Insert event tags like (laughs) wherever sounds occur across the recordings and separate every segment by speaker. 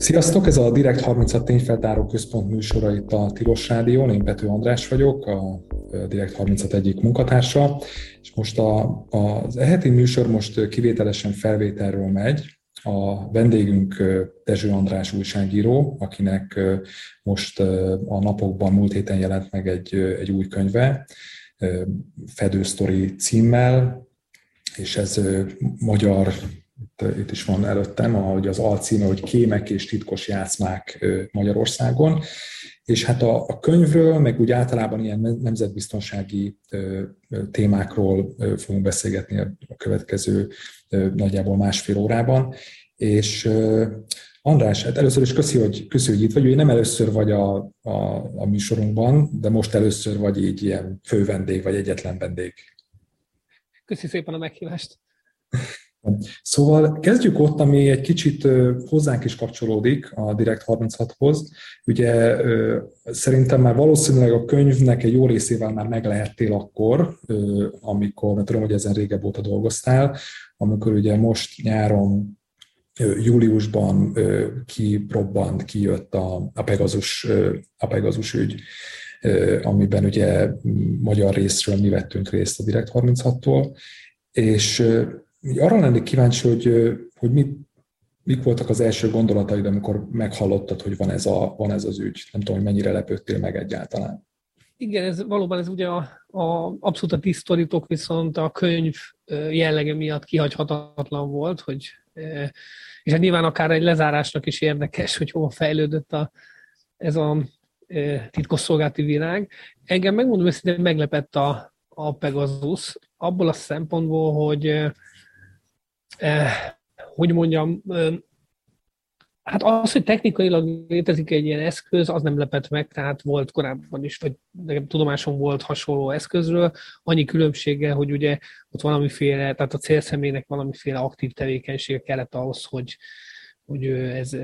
Speaker 1: Sziasztok, ez a Direkt 36 tényfeltáró központ műsora itt a Tilos Rádión. Én Pető András vagyok, a Direkt 36 egyik munkatársa, és most a, az eheti műsor most kivételesen felvételről megy. A vendégünk Dezső András újságíró, akinek most a napokban, múlt héten jelent meg egy, egy új könyve, Fedősztori címmel, és ez magyar itt, itt is van előttem, ahogy az alcíme, hogy Kémek és titkos játszmák Magyarországon, és hát a, a könyvről, meg úgy általában ilyen nemzetbiztonsági témákról fogunk beszélgetni a következő nagyjából másfél órában, és András, hát először is köszi, hogy, köszi, hogy itt vagy. Ugye nem először vagy a, a, a műsorunkban, de most először vagy így ilyen fő vagy egyetlen vendég.
Speaker 2: Köszi szépen a meghívást.
Speaker 1: Szóval kezdjük ott, ami egy kicsit hozzánk is kapcsolódik a Direct 36-hoz. Ugye szerintem már valószínűleg a könyvnek egy jó részével már meglehettél akkor, amikor, mert tudom, hogy ezen régebb óta dolgoztál, amikor ugye most nyáron júliusban kirobbant, kijött a, a, Pegasus, a Pegasus ügy, amiben ugye magyar részről mi vettünk részt a Direct 36-tól, és arra lennék kíváncsi, hogy, hogy mit, mik voltak az első gondolataid, amikor meghallottad, hogy van ez, a, van ez az ügy. Nem tudom, hogy mennyire lepődtél meg egyáltalán.
Speaker 2: Igen, ez valóban ez ugye a, a abszolút a tisztorítók, viszont a könyv jellege miatt kihagyhatatlan volt, hogy és hát nyilván akár egy lezárásnak is érdekes, hogy hova fejlődött a, ez a titkosszolgálati világ. Engem megmondom őszintén meglepett a, a Pegasus, abból a szempontból, hogy eh, hogy mondjam, eh, hát az, hogy technikailag létezik egy ilyen eszköz, az nem lepett meg, tehát volt korábban is, vagy nekem tudomásom volt hasonló eszközről, annyi különbsége, hogy ugye ott valamiféle, tehát a célszemélynek valamiféle aktív tevékenysége kellett ahhoz, hogy, hogy ez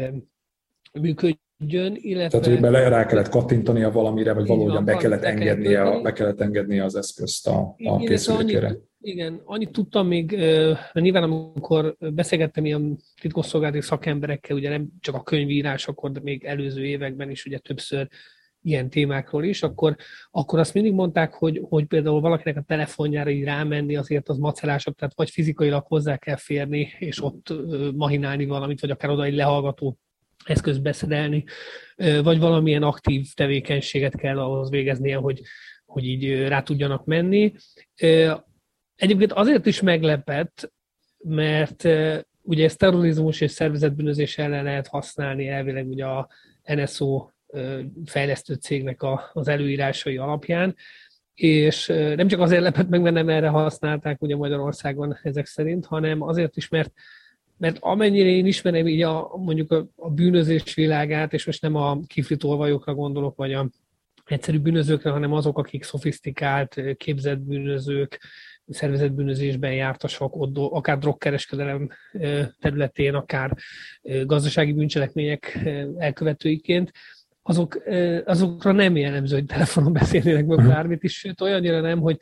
Speaker 2: működjön Jön, illetve...
Speaker 1: Tehát, hogy bele rá kellett kattintania valamire, vagy valahogyan be kellett, engednie, a, be kellett engednie az eszközt a, a készülékére.
Speaker 2: Igen, annyit tudtam még, mert nyilván amikor beszélgettem ilyen titkosszolgálati szakemberekkel, ugye nem csak a könyvírásakor, de még előző években is ugye többször ilyen témákról is, akkor, akkor azt mindig mondták, hogy, hogy például valakinek a telefonjára így rámenni azért az macerásabb, tehát vagy fizikailag hozzá kell férni, és ott mahinálni valamit, vagy akár oda egy lehallgató eszközt beszedelni, vagy valamilyen aktív tevékenységet kell ahhoz végeznie, hogy, hogy így rá tudjanak menni. Egyébként azért is meglepett, mert ugye ezt terrorizmus és szervezetbűnözés ellen lehet használni elvileg ugye a NSO fejlesztő cégnek a, az előírásai alapján, és nem csak azért lepett meg, mert nem erre használták ugye Magyarországon ezek szerint, hanem azért is, mert mert amennyire én ismerem így a, mondjuk a, a bűnözés világát, és most nem a kifli tolvajokra gondolok, vagy a egyszerű bűnözőkre, hanem azok, akik szofisztikált, képzett bűnözők, szervezetbűnözésben jártasok, ott, akár drogkereskedelem területén, akár gazdasági bűncselekmények elkövetőiként, azok, azokra nem jellemző, hogy telefonon beszélnének meg mhm. bármit is, sőt olyannyira nem, hogy,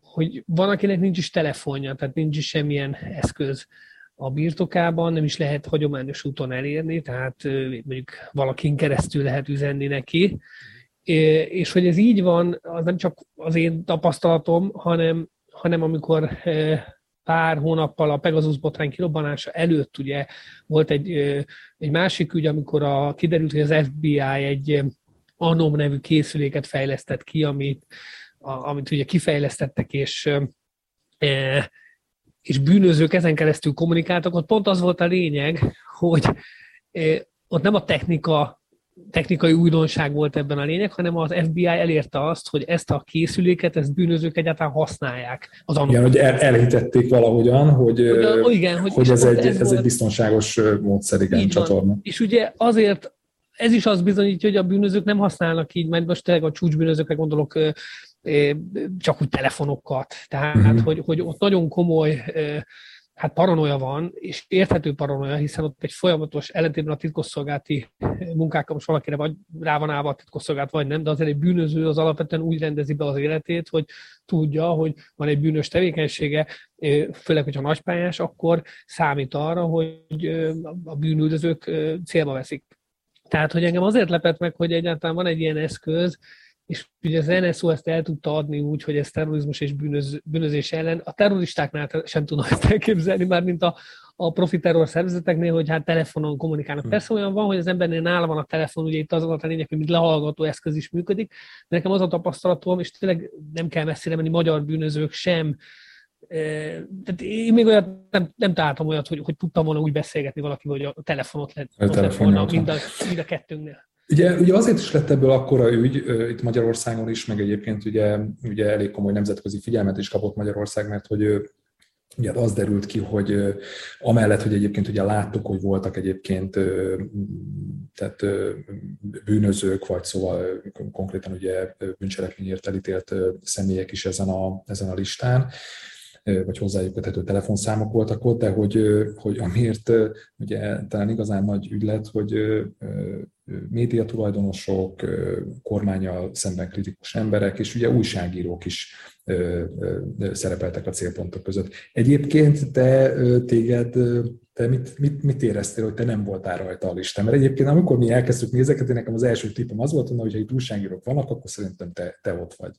Speaker 2: hogy van, akinek nincs is telefonja, tehát nincs is semmilyen eszköz a birtokában, nem is lehet hagyományos úton elérni, tehát mondjuk valakin keresztül lehet üzenni neki, és hogy ez így van, az nem csak az én tapasztalatom, hanem, hanem amikor pár hónappal a Pegasus botrány kirobbanása előtt ugye volt egy, egy másik ügy, amikor a, kiderült, hogy az FBI egy Anom nevű készüléket fejlesztett ki, amit, a, amit ugye kifejlesztettek, és és bűnözők ezen keresztül kommunikáltak, ott pont az volt a lényeg, hogy ott nem a technika, technikai újdonság volt ebben a lényeg, hanem az FBI elérte azt, hogy ezt a készüléket, ezt bűnözők egyáltalán használják.
Speaker 1: Az igen, hogy el, elhitették valahogyan, hogy, Ugyan, igen, hogy, hogy ez, egy, ez, ez egy biztonságos módszer, igen, csatorna.
Speaker 2: És ugye azért ez is azt bizonyítja, hogy a bűnözők nem használnak így, mert most tényleg a csúcsbűnözőkre gondolok csak úgy telefonokat. Tehát, uh-huh. hogy, hogy ott nagyon komoly hát paranoia van, és érthető paranoia, hiszen ott egy folyamatos, ellentétben a titkosszolgálati munkákkal most valakire vagy rá van állva a titkosszolgált, vagy nem, de azért egy bűnöző az alapvetően úgy rendezi be az életét, hogy tudja, hogy van egy bűnös tevékenysége, főleg, hogyha nagypályás, akkor számít arra, hogy a bűnüldözők célba veszik. Tehát, hogy engem azért lepett meg, hogy egyáltalán van egy ilyen eszköz, és ugye az NSO ezt el tudta adni úgy, hogy ez terrorizmus és bűnöz, bűnözés ellen. A terroristáknál sem tudom ezt elképzelni, már mint a, a profi terror szervezeteknél, hogy hát telefonon kommunikálnak. Hmm. Persze olyan van, hogy az embernél nála van a telefon, ugye itt az a lényeg, hogy mint lehallgató eszköz is működik, de nekem az a tapasztalatom, és tényleg nem kell messzire menni, magyar bűnözők sem, tehát én még olyat nem, nem találtam olyat, hogy, hogy tudtam volna úgy beszélgetni valakivel, hogy a telefonot lett, volna mind a, mind a kettőnknél.
Speaker 1: Ugye, ugye azért is lett ebből akkora ügy itt Magyarországon is, meg egyébként ugye, ugye elég komoly nemzetközi figyelmet is kapott Magyarország, mert hogy Ugye az derült ki, hogy amellett, hogy egyébként ugye láttuk, hogy voltak egyébként tehát bűnözők, vagy szóval konkrétan ugye bűncselekményért elítélt személyek is ezen a, ezen a listán, vagy hozzájuk köthető telefonszámok voltak ott, de hogy, hogy amiért ugye talán igazán nagy ügylet, hogy médiatulajdonosok, kormányal szemben kritikus emberek, és ugye újságírók is szerepeltek a célpontok között. Egyébként te téged, te mit, mit, mit éreztél, hogy te nem voltál rajta a listán? Mert egyébként amikor mi elkezdtük nézeket, nekem az első tippem az volt, hogy ha itt újságírók vannak, akkor szerintem te, te ott vagy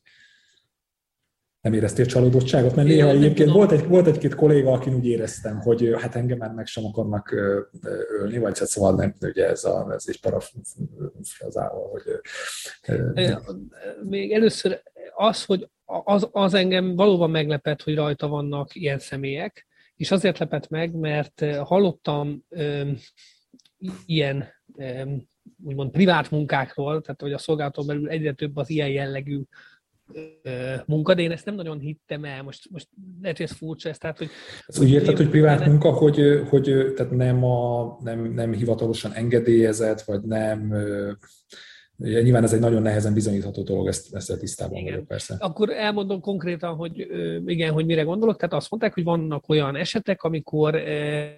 Speaker 1: nem éreztél csalódottságot, mert néha egyébként volt, egy, volt egy-két kolléga, akin úgy éreztem, hogy hát engem már meg sem akarnak ölni, vagy hát szóval nem, ugye ez, a, ez egy parafrazával, hogy...
Speaker 2: Még először az, hogy az, az engem valóban meglepett, hogy rajta vannak ilyen személyek, és azért lepett meg, mert hallottam um, ilyen um, úgymond privát munkákról, tehát hogy a szolgálaton belül egyre több az ilyen jellegű munka, de én ezt nem nagyon hittem el. Most, most lehet, hogy ez furcsa, ez tehát, hogy...
Speaker 1: Ezt úgy érted, hogy privát nem... munka, hogy, hogy tehát nem, a, nem, nem hivatalosan engedélyezett, vagy nem... Nyilván ez egy nagyon nehezen bizonyítható dolog, ezt, ezt tisztában igen. vagyok persze.
Speaker 2: Akkor elmondom konkrétan, hogy igen, hogy mire gondolok. Tehát azt mondták, hogy vannak olyan esetek, amikor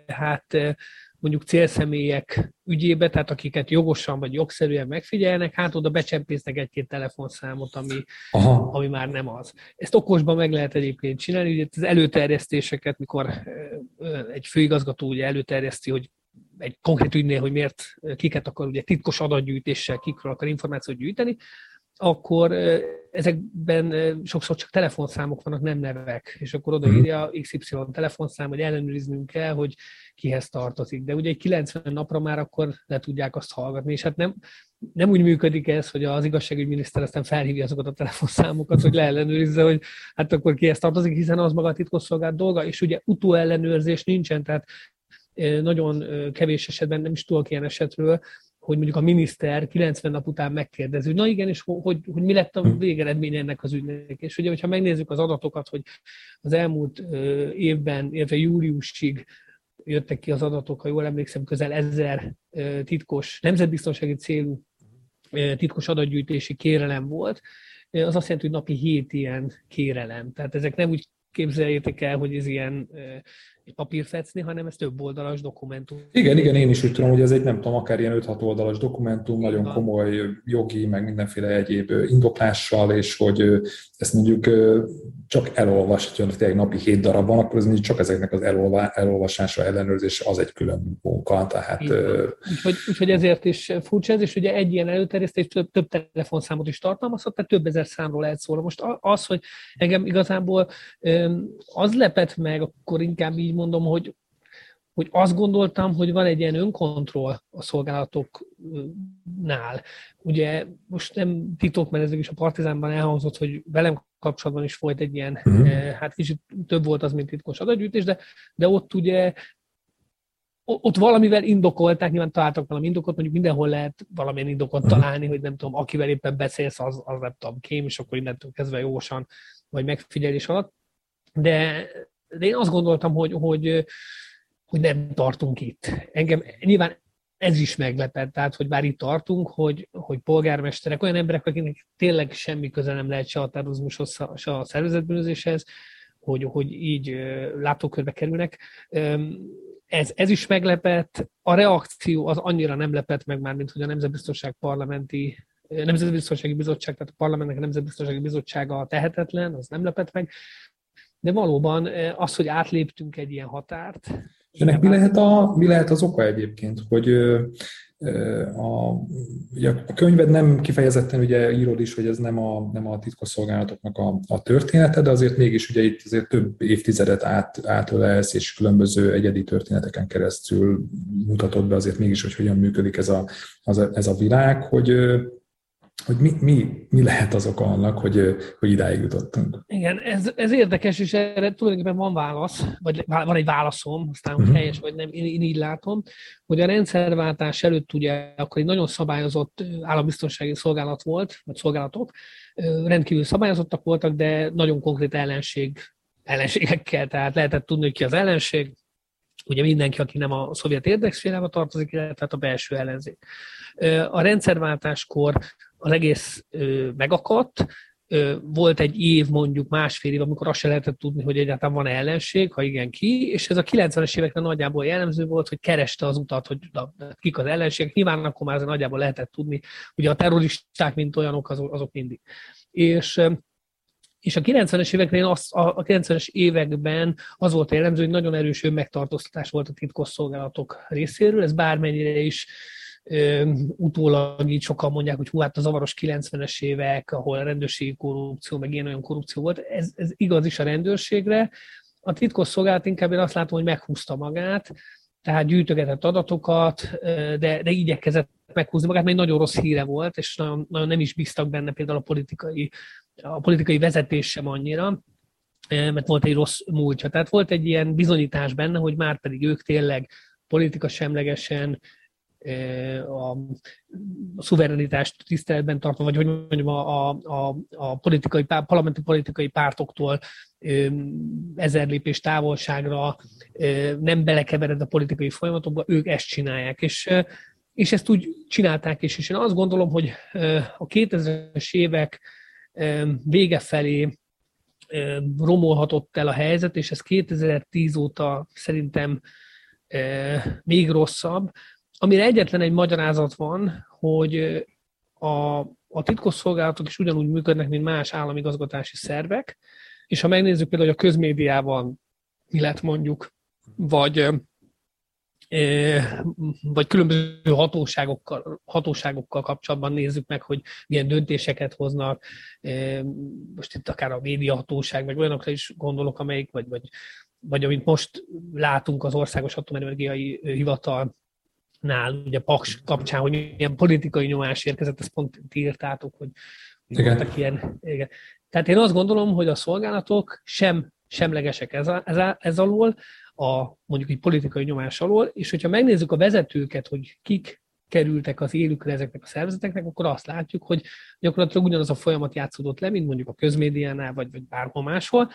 Speaker 2: hát mondjuk célszemélyek ügyébe, tehát akiket jogosan vagy jogszerűen megfigyelnek, hát oda becsempésznek egy-két telefonszámot, ami, ami már nem az. Ezt okosban meg lehet egyébként csinálni, ugye az előterjesztéseket, mikor egy főigazgató ugye előterjeszti, hogy egy konkrét ügynél, hogy miért kiket akar ugye titkos adatgyűjtéssel, kikről akar információt gyűjteni, akkor ezekben sokszor csak telefonszámok vannak, nem nevek, és akkor odaírja mhm. XY telefonszám, hogy ellenőriznünk kell, hogy kihez tartozik. De ugye egy 90 napra már akkor le tudják azt hallgatni, és hát nem, nem úgy működik ez, hogy az igazságügyminiszter aztán felhívja azokat a telefonszámokat, hogy leellenőrizze, hogy hát akkor kihez tartozik, hiszen az maga a titkosszolgált dolga, és ugye utóellenőrzés nincsen, tehát nagyon kevés esetben, nem is tudok ilyen esetről, hogy mondjuk a miniszter 90 nap után megkérdezi, hogy na igen, és hogy, hogy, hogy mi lett a hm. végeredmény ennek az ügynek. És ugye, hogyha megnézzük az adatokat, hogy az elmúlt évben, illetve júliusig jöttek ki az adatok, ha jól emlékszem, közel ezer titkos, nemzetbiztonsági célú titkos adatgyűjtési kérelem volt, az azt jelenti, hogy napi hét ilyen kérelem. Tehát ezek nem úgy képzeljétek el, hogy ez ilyen papírfecni, hanem ez több oldalas dokumentum.
Speaker 1: Igen, igen, én is úgy tudom, hogy ez egy nem tudom, akár ilyen 5-6 oldalas dokumentum, nagyon komoly jogi, meg mindenféle egyéb indoklással, és hogy ezt mondjuk csak elolvashatja, tényleg napi 7 darab van, akkor ez mondjuk csak ezeknek az elolva, elolvasása, ellenőrzése az egy külön munka. Tehát,
Speaker 2: úgyhogy, úgyhogy ezért is furcsa ez, és ugye egy ilyen előterjesztés több, több telefonszámot is tartalmazhat, tehát több ezer számról lehet szólni. Most az, hogy engem igazából az lepett meg, akkor inkább így mondom, hogy, hogy azt gondoltam, hogy van egy ilyen önkontroll a szolgálatoknál. Ugye most nem titok, mert ez is a Partizánban elhangzott, hogy velem kapcsolatban is volt egy ilyen, uh-huh. hát kicsit több volt az, mint titkos adatgyűjtés, de, de ott ugye ott valamivel indokolták, nyilván találtak valami indokot, mondjuk mindenhol lehet valamilyen indokot uh-huh. találni, hogy nem tudom, akivel éppen beszélsz, az, az nem tudom, kém, és akkor innentől kezdve jósan, vagy megfigyelés alatt. De, de én azt gondoltam, hogy, hogy, hogy nem tartunk itt. Engem nyilván ez is meglepett, tehát, hogy bár itt tartunk, hogy, hogy polgármesterek, olyan emberek, akiknek tényleg semmi köze nem lehet se a terrorizmushoz, se a szervezetbűnözéshez, hogy, hogy így látókörbe kerülnek. Ez, ez is meglepett, a reakció az annyira nem lepett meg már, mint hogy a Nemzetbiztonság parlamenti Nemzetbiztonsági Bizottság, tehát a parlamentnek a Nemzetbiztonsági Bizottsága tehetetlen, az nem lepett meg, de valóban az, hogy átléptünk egy ilyen határt.
Speaker 1: És ennek mi lehet, a, mi lehet az oka egyébként, hogy a, ugye a könyved nem kifejezetten ugye írod is, hogy ez nem a, nem a titkosszolgálatoknak a, a története, de azért mégis ugye itt azért több évtizedet át, átölelsz, és különböző egyedi történeteken keresztül mutatod be azért mégis, hogy hogyan működik ez a, az, ez a világ, hogy hogy mi, mi, mi lehet az oka annak, hogy, hogy idáig jutottunk.
Speaker 2: Igen, ez, ez érdekes, és erre tulajdonképpen van válasz, vagy van egy válaszom, aztán uh-huh. helyes vagy nem, én, én így látom, hogy a rendszerváltás előtt ugye akkor egy nagyon szabályozott állambiztonsági szolgálat volt, vagy szolgálatok, rendkívül szabályozottak voltak, de nagyon konkrét ellenség, ellenségekkel, tehát lehetett tudni, hogy ki az ellenség, ugye mindenki, aki nem a szovjet érdekszférába tartozik, illetve hát a belső ellenzék. A rendszerváltáskor az egész megakadt, volt egy év, mondjuk másfél év, amikor azt se lehetett tudni, hogy egyáltalán van ellenség, ha igen, ki, és ez a 90-es években nagyjából jellemző volt, hogy kereste az utat, hogy na, kik az ellenségek. Nyilván akkor már nagyjából lehetett tudni, ugye a terroristák, mint olyanok, azok, azok mindig. És és a 90-es években, az, a 90-es években az volt jellemző, hogy nagyon erős önmegtartóztatás volt a titkosszolgálatok részéről, ez bármennyire is utólag így sokan mondják, hogy hú, hát a zavaros 90-es évek, ahol a rendőrségi korrupció, meg ilyen olyan korrupció volt, ez, ez igaz is a rendőrségre. A titkosszolgálat inkább én azt látom, hogy meghúzta magát, tehát gyűjtögetett adatokat, de, de igyekezett meghúzni magát, mert egy nagyon rossz híre volt, és nagyon, nagyon nem is bíztak benne például a politikai, a politikai vezetés sem annyira, mert volt egy rossz múltja. Tehát volt egy ilyen bizonyítás benne, hogy már pedig ők tényleg politika semlegesen a, szuverenitást tiszteletben tartva, vagy hogy mondjam, a, a, a politikai, parlamenti politikai pártoktól ezer lépés távolságra nem belekevered a politikai folyamatokba, ők ezt csinálják. És, és ezt úgy csinálták is, és én azt gondolom, hogy a 2000-es évek vége felé romolhatott el a helyzet, és ez 2010 óta szerintem még rosszabb, amire egyetlen egy magyarázat van, hogy a, a titkosszolgálatok is ugyanúgy működnek, mint más államigazgatási szervek, és ha megnézzük például, hogy a közmédiában mi lett mondjuk, vagy vagy különböző hatóságokkal, hatóságokkal kapcsolatban nézzük meg, hogy milyen döntéseket hoznak. Most itt akár a médiahatóság, vagy olyanokra is gondolok, amelyik, vagy, vagy, vagy amit most látunk az Országos Atomenergiai Hivatal nál, ugye Paks kapcsán, hogy milyen politikai nyomás érkezett, ezt pont írtátok, hogy igen. voltak ilyen. Igen. Tehát én azt gondolom, hogy a szolgálatok sem semlegesek ez, a, ez, a, ez alól, a, mondjuk egy politikai nyomás alól, és hogyha megnézzük a vezetőket, hogy kik kerültek az élükre ezeknek a szervezeteknek, akkor azt látjuk, hogy gyakorlatilag ugyanaz a folyamat játszódott le, mint mondjuk a közmédiánál, vagy, vagy bárhol máshol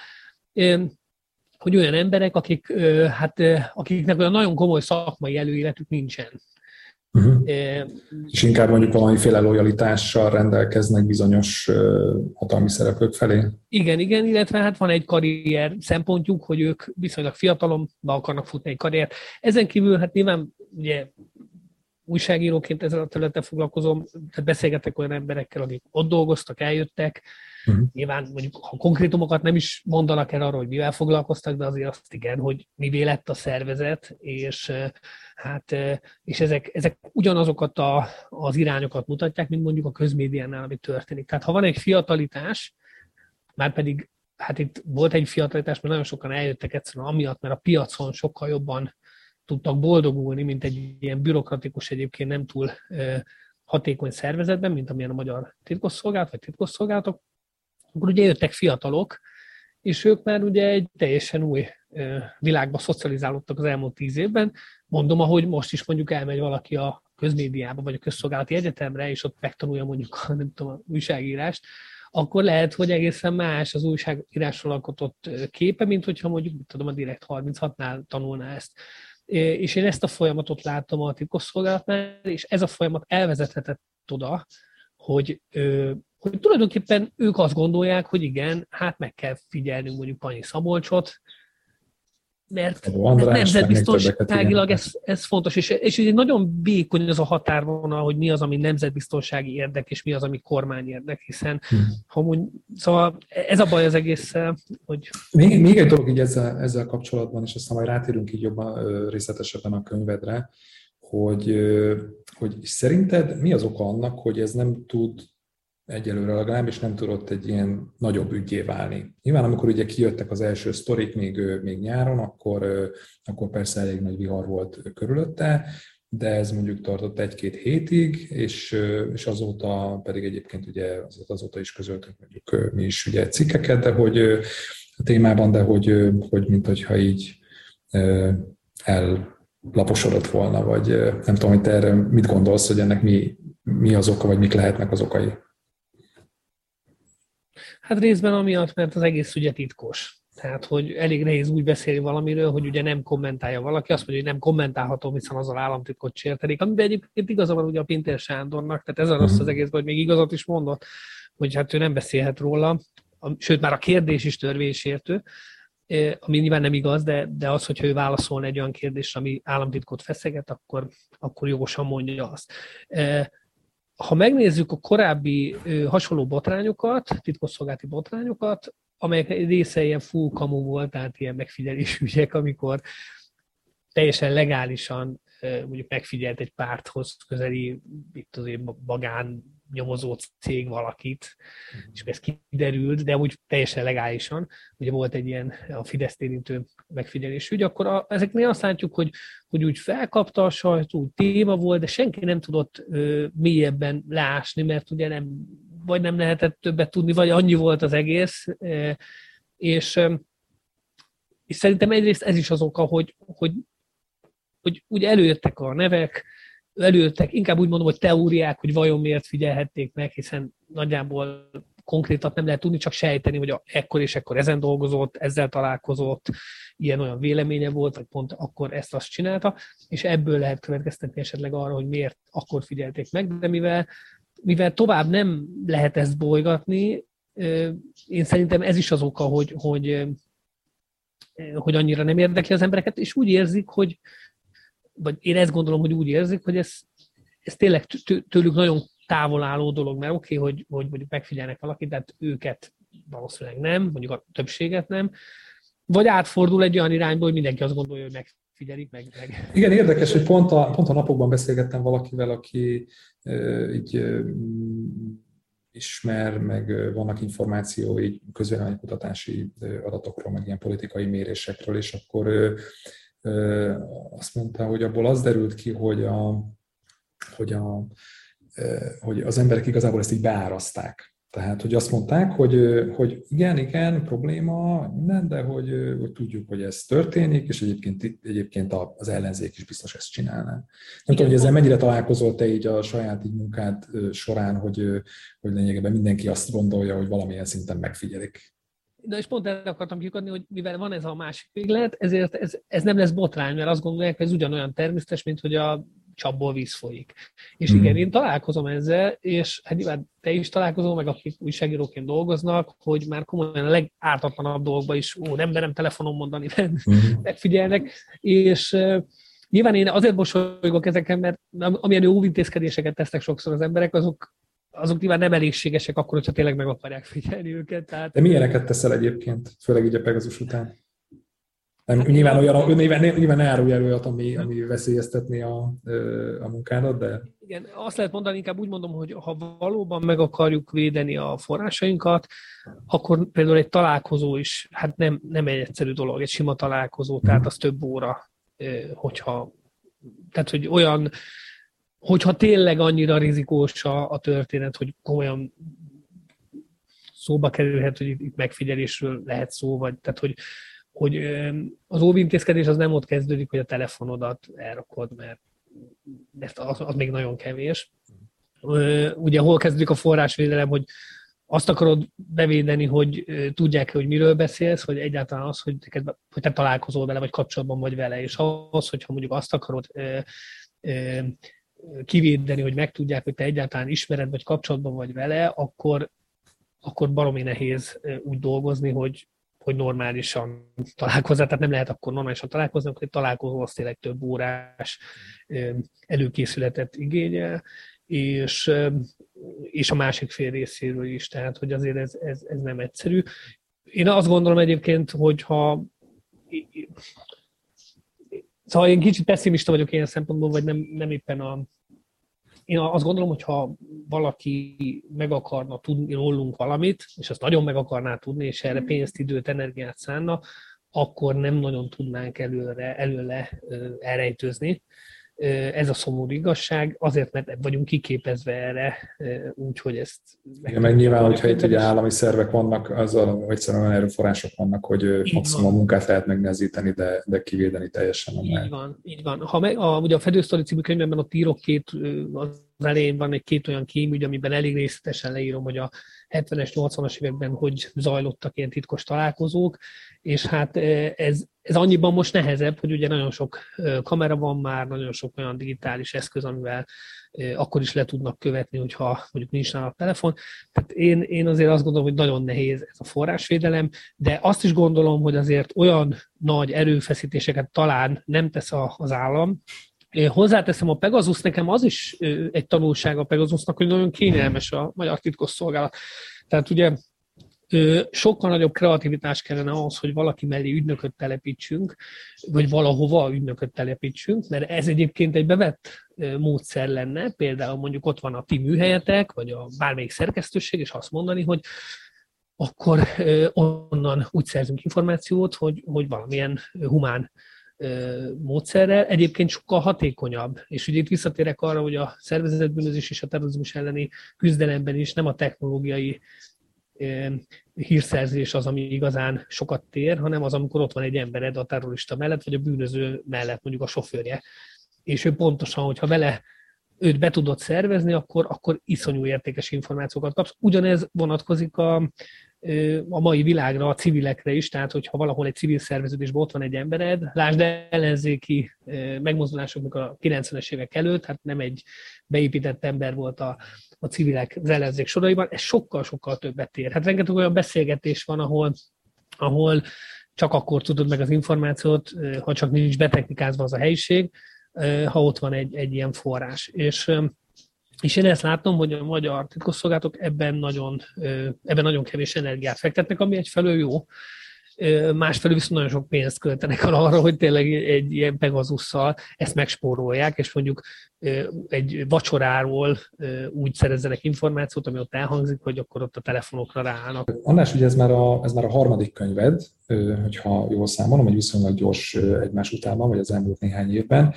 Speaker 2: hogy olyan emberek, akik, hát, akiknek olyan nagyon komoly szakmai előéletük nincsen.
Speaker 1: Uh-huh. E, és inkább mondjuk valamiféle lojalitással rendelkeznek bizonyos hatalmi szereplők felé.
Speaker 2: Igen, igen, illetve hát van egy karrier szempontjuk, hogy ők viszonylag fiatalon be akarnak futni egy karriert. Ezen kívül hát nyilván ugye újságíróként ezzel a területen foglalkozom, tehát beszélgetek olyan emberekkel, akik ott dolgoztak, eljöttek, Uh-huh. Nyilván mondjuk, ha konkrétumokat nem is mondanak el arról, hogy mivel foglalkoztak, de azért azt igen, hogy mi lett a szervezet, és hát és ezek, ezek ugyanazokat a, az irányokat mutatják, mint mondjuk a közmédiánál, ami történik. Tehát ha van egy fiatalitás, már pedig hát itt volt egy fiatalitás, mert nagyon sokan eljöttek egyszerűen amiatt, mert a piacon sokkal jobban tudtak boldogulni, mint egy ilyen bürokratikus, egyébként nem túl hatékony szervezetben, mint amilyen a magyar titkosszolgálat, vagy titkosszolgálatok, akkor ugye jöttek fiatalok, és ők már ugye egy teljesen új világba szocializálódtak az elmúlt tíz évben. Mondom, ahogy most is mondjuk elmegy valaki a közmédiába, vagy a közszolgálati egyetemre, és ott megtanulja mondjuk a, nem tudom, a újságírást, akkor lehet, hogy egészen más az újságírásról alkotott képe, mint hogyha mondjuk, tudom, a Direkt 36-nál tanulná ezt. És én ezt a folyamatot látom a titkosszolgálatnál, és ez a folyamat elvezethetett oda, hogy hogy tulajdonképpen ők azt gondolják, hogy igen, hát meg kell figyelnünk mondjuk Panyi Szabolcsot, mert, mert nemzetbiztonságilag ez, ez fontos, és, és egy nagyon vékony az a határvonal, hogy mi az, ami nemzetbiztonsági érdek, és mi az, ami kormány érdek, hiszen hmm. ha mondj, szóval ez a baj az egész, hogy...
Speaker 1: Még, még egy dolog így ezzel, ezzel kapcsolatban, és aztán majd rátérünk így jobban részletesebben a könyvedre, hogy, hogy szerinted mi az oka annak, hogy ez nem tud egyelőre legalábbis nem tudott egy ilyen nagyobb ügyé válni. Nyilván amikor ugye kijöttek az első sztorik még, még nyáron, akkor, akkor persze elég nagy vihar volt körülötte, de ez mondjuk tartott egy-két hétig, és, és azóta pedig egyébként ugye azóta is közöltünk mondjuk mi is ugye cikkeket, de hogy a témában, de hogy, hogy mint hogyha így ellaposodott volna, vagy nem tudom, hogy te erre mit gondolsz, hogy ennek mi, mi az oka, vagy mik lehetnek az okai?
Speaker 2: Hát részben amiatt, mert az egész ugye titkos. Tehát, hogy elég nehéz úgy beszélni valamiről, hogy ugye nem kommentálja valaki, azt mondja, hogy nem kommentálható, hiszen az a államtitkot sértelik, amiben egyébként igaza van ugye a Pintér Sándornak, tehát ez a rossz az mhm. egész, hogy még igazat is mondott, hogy hát ő nem beszélhet róla, sőt már a kérdés is törvésértő, ami nyilván nem igaz, de, de az, hogyha ő válaszolna egy olyan kérdésre, ami államtitkot feszeget, akkor, akkor jogosan mondja azt ha megnézzük a korábbi ö, hasonló botrányokat, titkosszolgálati botrányokat, amelyek része ilyen full kamu volt, tehát ilyen megfigyelés ügyek, amikor teljesen legálisan mondjuk megfigyelt egy párthoz közeli, itt azért bagán nyomozó cég valakit, uh-huh. és ez kiderült, de úgy teljesen legálisan, ugye volt egy ilyen a Fidesz érintő megfigyelés ügy, akkor a, ezeknél azt látjuk, hogy, hogy úgy felkapta a sajtó, téma volt, de senki nem tudott ö, mélyebben leásni, mert ugye nem, vagy nem lehetett többet tudni, vagy annyi volt az egész, ö, és, ö, és szerintem egyrészt ez is az oka, hogy, hogy, hogy úgy előjöttek a nevek, előttek, inkább úgy mondom, hogy teóriák, hogy vajon miért figyelhették meg, hiszen nagyjából konkrétat nem lehet tudni, csak sejteni, hogy ekkor és ekkor ezen dolgozott, ezzel találkozott, ilyen-olyan véleménye volt, vagy pont akkor ezt azt csinálta, és ebből lehet következtetni esetleg arra, hogy miért akkor figyelték meg, de mivel, mivel tovább nem lehet ezt bolygatni, én szerintem ez is az oka, hogy, hogy, hogy annyira nem érdekli az embereket, és úgy érzik, hogy, vagy én ezt gondolom, hogy úgy érzik, hogy ez, ez tényleg tőlük nagyon távol álló dolog, mert oké, okay, hogy, hogy mondjuk megfigyelnek valakit, de hát őket valószínűleg nem, mondjuk a többséget nem, vagy átfordul egy olyan irányba, hogy mindenki azt gondolja, hogy megfigyelik, meg, meg.
Speaker 1: Igen, érdekes, hogy pont a, pont a napokban beszélgettem valakivel, aki e, így e, ismer, meg vannak információi közvéleménykutatási adatokról, meg ilyen politikai mérésekről, és akkor azt mondta, hogy abból az derült ki, hogy, a, hogy, a, hogy az emberek igazából ezt így beáraszták. Tehát, hogy azt mondták, hogy, hogy igen, igen, probléma, minden, de hogy, hogy tudjuk, hogy ez történik, és egyébként, egyébként az ellenzék is biztos ezt csinálná. Nem igen, tudom, hogy ezzel mennyire találkozol te így a saját így munkád során, hogy, hogy lényegében mindenki azt gondolja, hogy valamilyen szinten megfigyelik
Speaker 2: de és pont erre akartam kiukadni, hogy mivel van ez a másik véglet, ezért ez, ez nem lesz botrány, mert azt gondolják, hogy ez ugyanolyan természetes, mint hogy a csapból víz folyik. És mm. igen, én találkozom ezzel, és hát nyilván te is találkozol, meg akik újságíróként dolgoznak, hogy már komolyan a legártatlanabb dolgokban is, ó, nem merem telefonon mondani, mm. (laughs) megfigyelnek, és uh, nyilván én azért mosolygok ezeken, mert amilyen óvintézkedéseket tesznek sokszor az emberek, azok azok nyilván nem elégségesek akkor, hogyha tényleg meg akarják figyelni őket. Tehát...
Speaker 1: De milyeneket teszel egyébként, főleg így a Pegasus után? Nem, hát nyilván, olyan, nyilván, nyilván ne árulj elő olyat, ami, ami veszélyeztetni a, a munkádat, de...
Speaker 2: Igen, azt lehet mondani, inkább úgy mondom, hogy ha valóban meg akarjuk védeni a forrásainkat, akkor például egy találkozó is, hát nem, nem egy egyszerű dolog, egy sima találkozó, tehát az több óra, hogyha, tehát hogy olyan hogyha tényleg annyira rizikós a, a történet, hogy komolyan szóba kerülhet, hogy itt megfigyelésről lehet szó, vagy tehát, hogy, hogy az óvintézkedés az nem ott kezdődik, hogy a telefonodat elrakod, mert ezt az, az még nagyon kevés. Ugye hol kezdődik a forrásvédelem, hogy azt akarod bevédeni, hogy tudják hogy miről beszélsz, vagy egyáltalán az, hogy, neked, hogy te találkozol vele, vagy kapcsolatban vagy vele, és az, hogyha mondjuk azt akarod kivédeni, hogy megtudják, hogy te egyáltalán ismered, vagy kapcsolatban vagy vele, akkor, akkor baromi nehéz úgy dolgozni, hogy, hogy normálisan találkozzál, tehát nem lehet akkor normálisan találkozni, akkor egy találkozó az tényleg több órás előkészületet igényel, és, és a másik fél részéről is, tehát hogy azért ez, ez, ez nem egyszerű. Én azt gondolom egyébként, hogy ha Szóval én kicsit pessimista vagyok ilyen szempontból, vagy nem, nem éppen a... Én azt gondolom, hogy ha valaki meg akarna tudni rólunk valamit, és azt nagyon meg akarná tudni, és erre pénzt, időt, energiát szánna, akkor nem nagyon tudnánk előre, előle elrejtőzni. Ez a szomorú igazság, azért, mert vagyunk kiképezve erre, úgyhogy ezt...
Speaker 1: Igen, meg nyilván, hogyha itt ugye állami szervek vannak, azzal egyszerűen erőforrások vannak, hogy így maximum van. a munkát lehet megnehezíteni, de, de kivédeni teljesen
Speaker 2: nem Így van, így van. Ha meg, a, ugye a Fedősztori című könyvemben ott írok két, az elején van egy két olyan kémügy, amiben elég részletesen leírom, hogy a 70-es, 80-as években hogy zajlottak ilyen titkos találkozók, és hát ez, ez annyiban most nehezebb, hogy ugye nagyon sok kamera van már, nagyon sok olyan digitális eszköz, amivel akkor is le tudnak követni, hogyha mondjuk nincs nála a telefon. Tehát én, én azért azt gondolom, hogy nagyon nehéz ez a forrásvédelem, de azt is gondolom, hogy azért olyan nagy erőfeszítéseket talán nem tesz az állam, hozzáteszem, a Pegasus nekem az is egy tanulság a Pegasusnak, hogy nagyon kényelmes a magyar titkosszolgálat. Tehát ugye sokkal nagyobb kreativitás kellene ahhoz, hogy valaki mellé ügynököt telepítsünk, vagy valahova ügynököt telepítsünk, mert ez egyébként egy bevett módszer lenne, például mondjuk ott van a ti műhelyetek, vagy a bármelyik szerkesztőség, és azt mondani, hogy akkor onnan úgy szerzünk információt, hogy, hogy valamilyen humán módszerrel, egyébként sokkal hatékonyabb. És ugye itt visszatérek arra, hogy a szervezetbűnözés és a terrorizmus elleni küzdelemben is nem a technológiai hírszerzés az, ami igazán sokat tér, hanem az, amikor ott van egy embered a terrorista mellett, vagy a bűnöző mellett, mondjuk a sofőrje. És ő pontosan, hogyha vele őt be tudod szervezni, akkor, akkor iszonyú értékes információkat kapsz. Ugyanez vonatkozik a, a mai világra, a civilekre is, tehát hogyha valahol egy civil szerveződésben ott van egy embered, lásd ellenzéki megmozdulásoknak a 90-es évek előtt, hát nem egy beépített ember volt a, a civilek az ellenzék soraiban, ez sokkal-sokkal többet ér. Hát rengeteg olyan beszélgetés van, ahol, ahol csak akkor tudod meg az információt, ha csak nincs beteknikázva az a helyiség, ha ott van egy, egy ilyen forrás. És és én ezt látom, hogy a magyar titkosszolgálatok ebben nagyon, ebben nagyon kevés energiát fektetnek, ami egyfelől jó, másfelől viszont nagyon sok pénzt költenek arra, hogy tényleg egy ilyen Pegasusszal ezt megspórolják, és mondjuk egy vacsoráról úgy szerezzenek információt, ami ott elhangzik, hogy akkor ott a telefonokra ráállnak.
Speaker 1: Annás, ugye ez már a, ez már a harmadik könyved, hogyha jól számolom, hogy viszonylag gyors egymás után vagy az elmúlt néhány évben.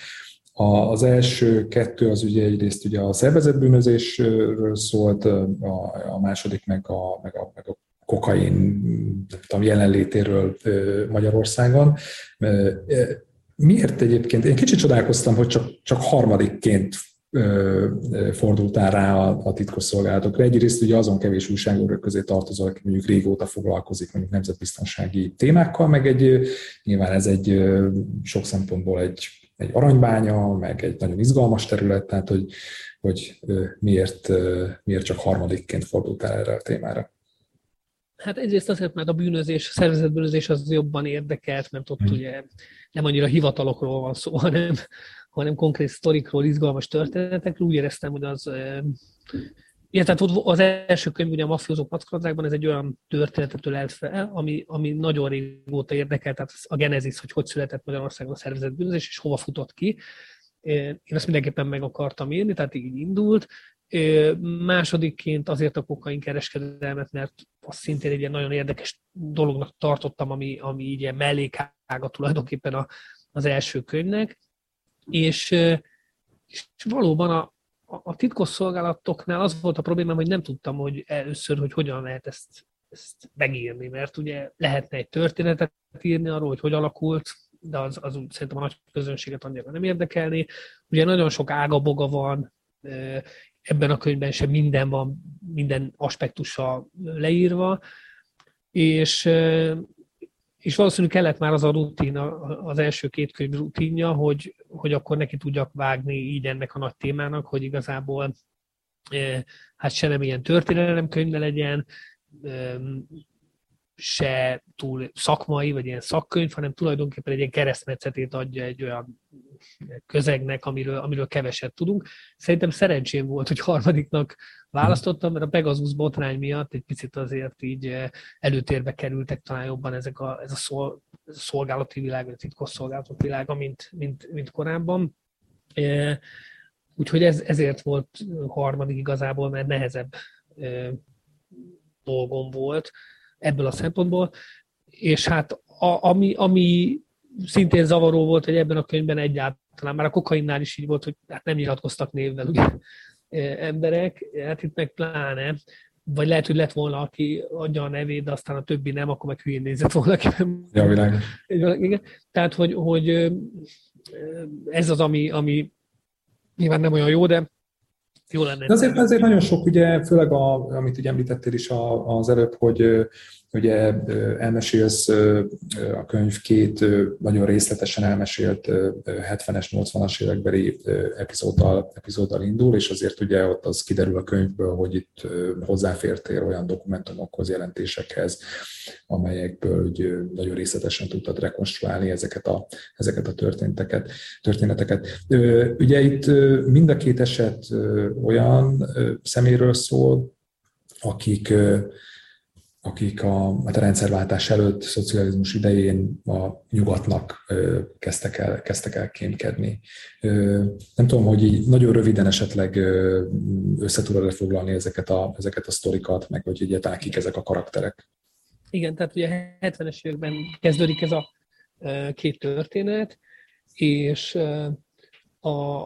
Speaker 1: Az első kettő az ugye egyrészt ugye a szervezetbűnözésről szólt, a, a második meg a, meg a, meg a kokain tudom, jelenlétéről Magyarországon. Miért egyébként? Én kicsit csodálkoztam, hogy csak, csak harmadikként fordultál rá a, a titkosszolgálatokra. Egyrészt ugye azon kevés újságírók közé tartozol, aki mondjuk régóta foglalkozik mondjuk nemzetbiztonsági témákkal, meg egy, nyilván ez egy sok szempontból egy egy aranybánya, meg egy nagyon izgalmas terület, tehát hogy, hogy miért, miért csak harmadikként fordultál erre a témára.
Speaker 2: Hát egyrészt azért, mert a bűnözés, a szervezetbűnözés az jobban érdekelt, mert ott hmm. ugye nem annyira hivatalokról van szó, hanem, hanem konkrét sztorikról, izgalmas történetekről. Úgy éreztem, hogy az igen, tehát az első könyv, ugye a mafiózók macskadragban, ez egy olyan történetet ölelt fel, ami, ami nagyon régóta érdekel, tehát a genezis, hogy hogy született Magyarországon a szervezett bűnözés, és hova futott ki. Én ezt mindenképpen meg akartam írni, tehát így indult. Másodikként azért a kokain kereskedelmet, mert azt szintén egy ilyen nagyon érdekes dolognak tartottam, ami, ami így mellékága tulajdonképpen a, az első könyvnek. És, és valóban a, a titkosszolgálatoknál az volt a problémám, hogy nem tudtam, hogy először, hogy hogyan lehet ezt, ezt megírni, mert ugye lehetne egy történetet írni arról, hogy hogy alakult, de az, az úgy szerintem a nagy közönséget annyira nem érdekelni. Ugye nagyon sok ágaboga van, ebben a könyvben sem minden van, minden aspektusa leírva, és és valószínűleg kellett már az a rutin, az első két könyv rutinja, hogy, hogy akkor neki tudjak vágni így ennek a nagy témának, hogy igazából hát se nem ilyen történelemkönyv ne legyen, se túl szakmai, vagy ilyen szakkönyv, hanem tulajdonképpen egy ilyen keresztmetszetét adja egy olyan közegnek, amiről, amiről keveset tudunk. Szerintem szerencsém volt, hogy harmadiknak választottam, mert a Pegasus botrány miatt egy picit azért így eh, előtérbe kerültek talán jobban ezek a, ez a, szol, szolgálati világ, vagy a titkos szolgálatok világa, mint, mint, mint korábban. Eh, úgyhogy ez, ezért volt harmadik igazából, mert nehezebb eh, dolgom volt ebből a szempontból, és hát a, ami, ami szintén zavaró volt, hogy ebben a könyvben egyáltalán, már a kokainnál is így volt, hogy hát nem nyilatkoztak névvel ugye, emberek, hát itt meg pláne, vagy lehet, hogy lett volna, aki adja a nevét, de aztán a többi nem, akkor meg hülyén nézett volna ki.
Speaker 1: Ja, világos.
Speaker 2: Igen. Tehát, hogy, hogy ez az, ami, ami nyilván nem olyan jó, de jó lenne.
Speaker 1: De azért, azért nagyon sok, ugye, főleg a, amit ugye említettél is az előbb, hogy Ugye elmesélsz a könyv két nagyon részletesen elmesélt 70-es, 80-as évekbeli epizóddal, epizóddal indul, és azért ugye ott az kiderül a könyvből, hogy itt hozzáfértél olyan dokumentumokhoz, jelentésekhez, amelyekből ugye nagyon részletesen tudtad rekonstruálni ezeket a, ezeket a történeteket, történeteket. Ugye itt mind a két eset olyan szeméről szól, akik akik a, a rendszerváltás előtt, szocializmus idején a nyugatnak kezdtek el, kezdtek el kémkedni. Nem tudom, hogy így nagyon röviden esetleg össze tudod foglalni ezeket a, ezeket a sztorikat, meg hogy egyáltalán kik ezek a karakterek.
Speaker 2: Igen, tehát ugye 70-es években kezdődik ez a két történet, és a,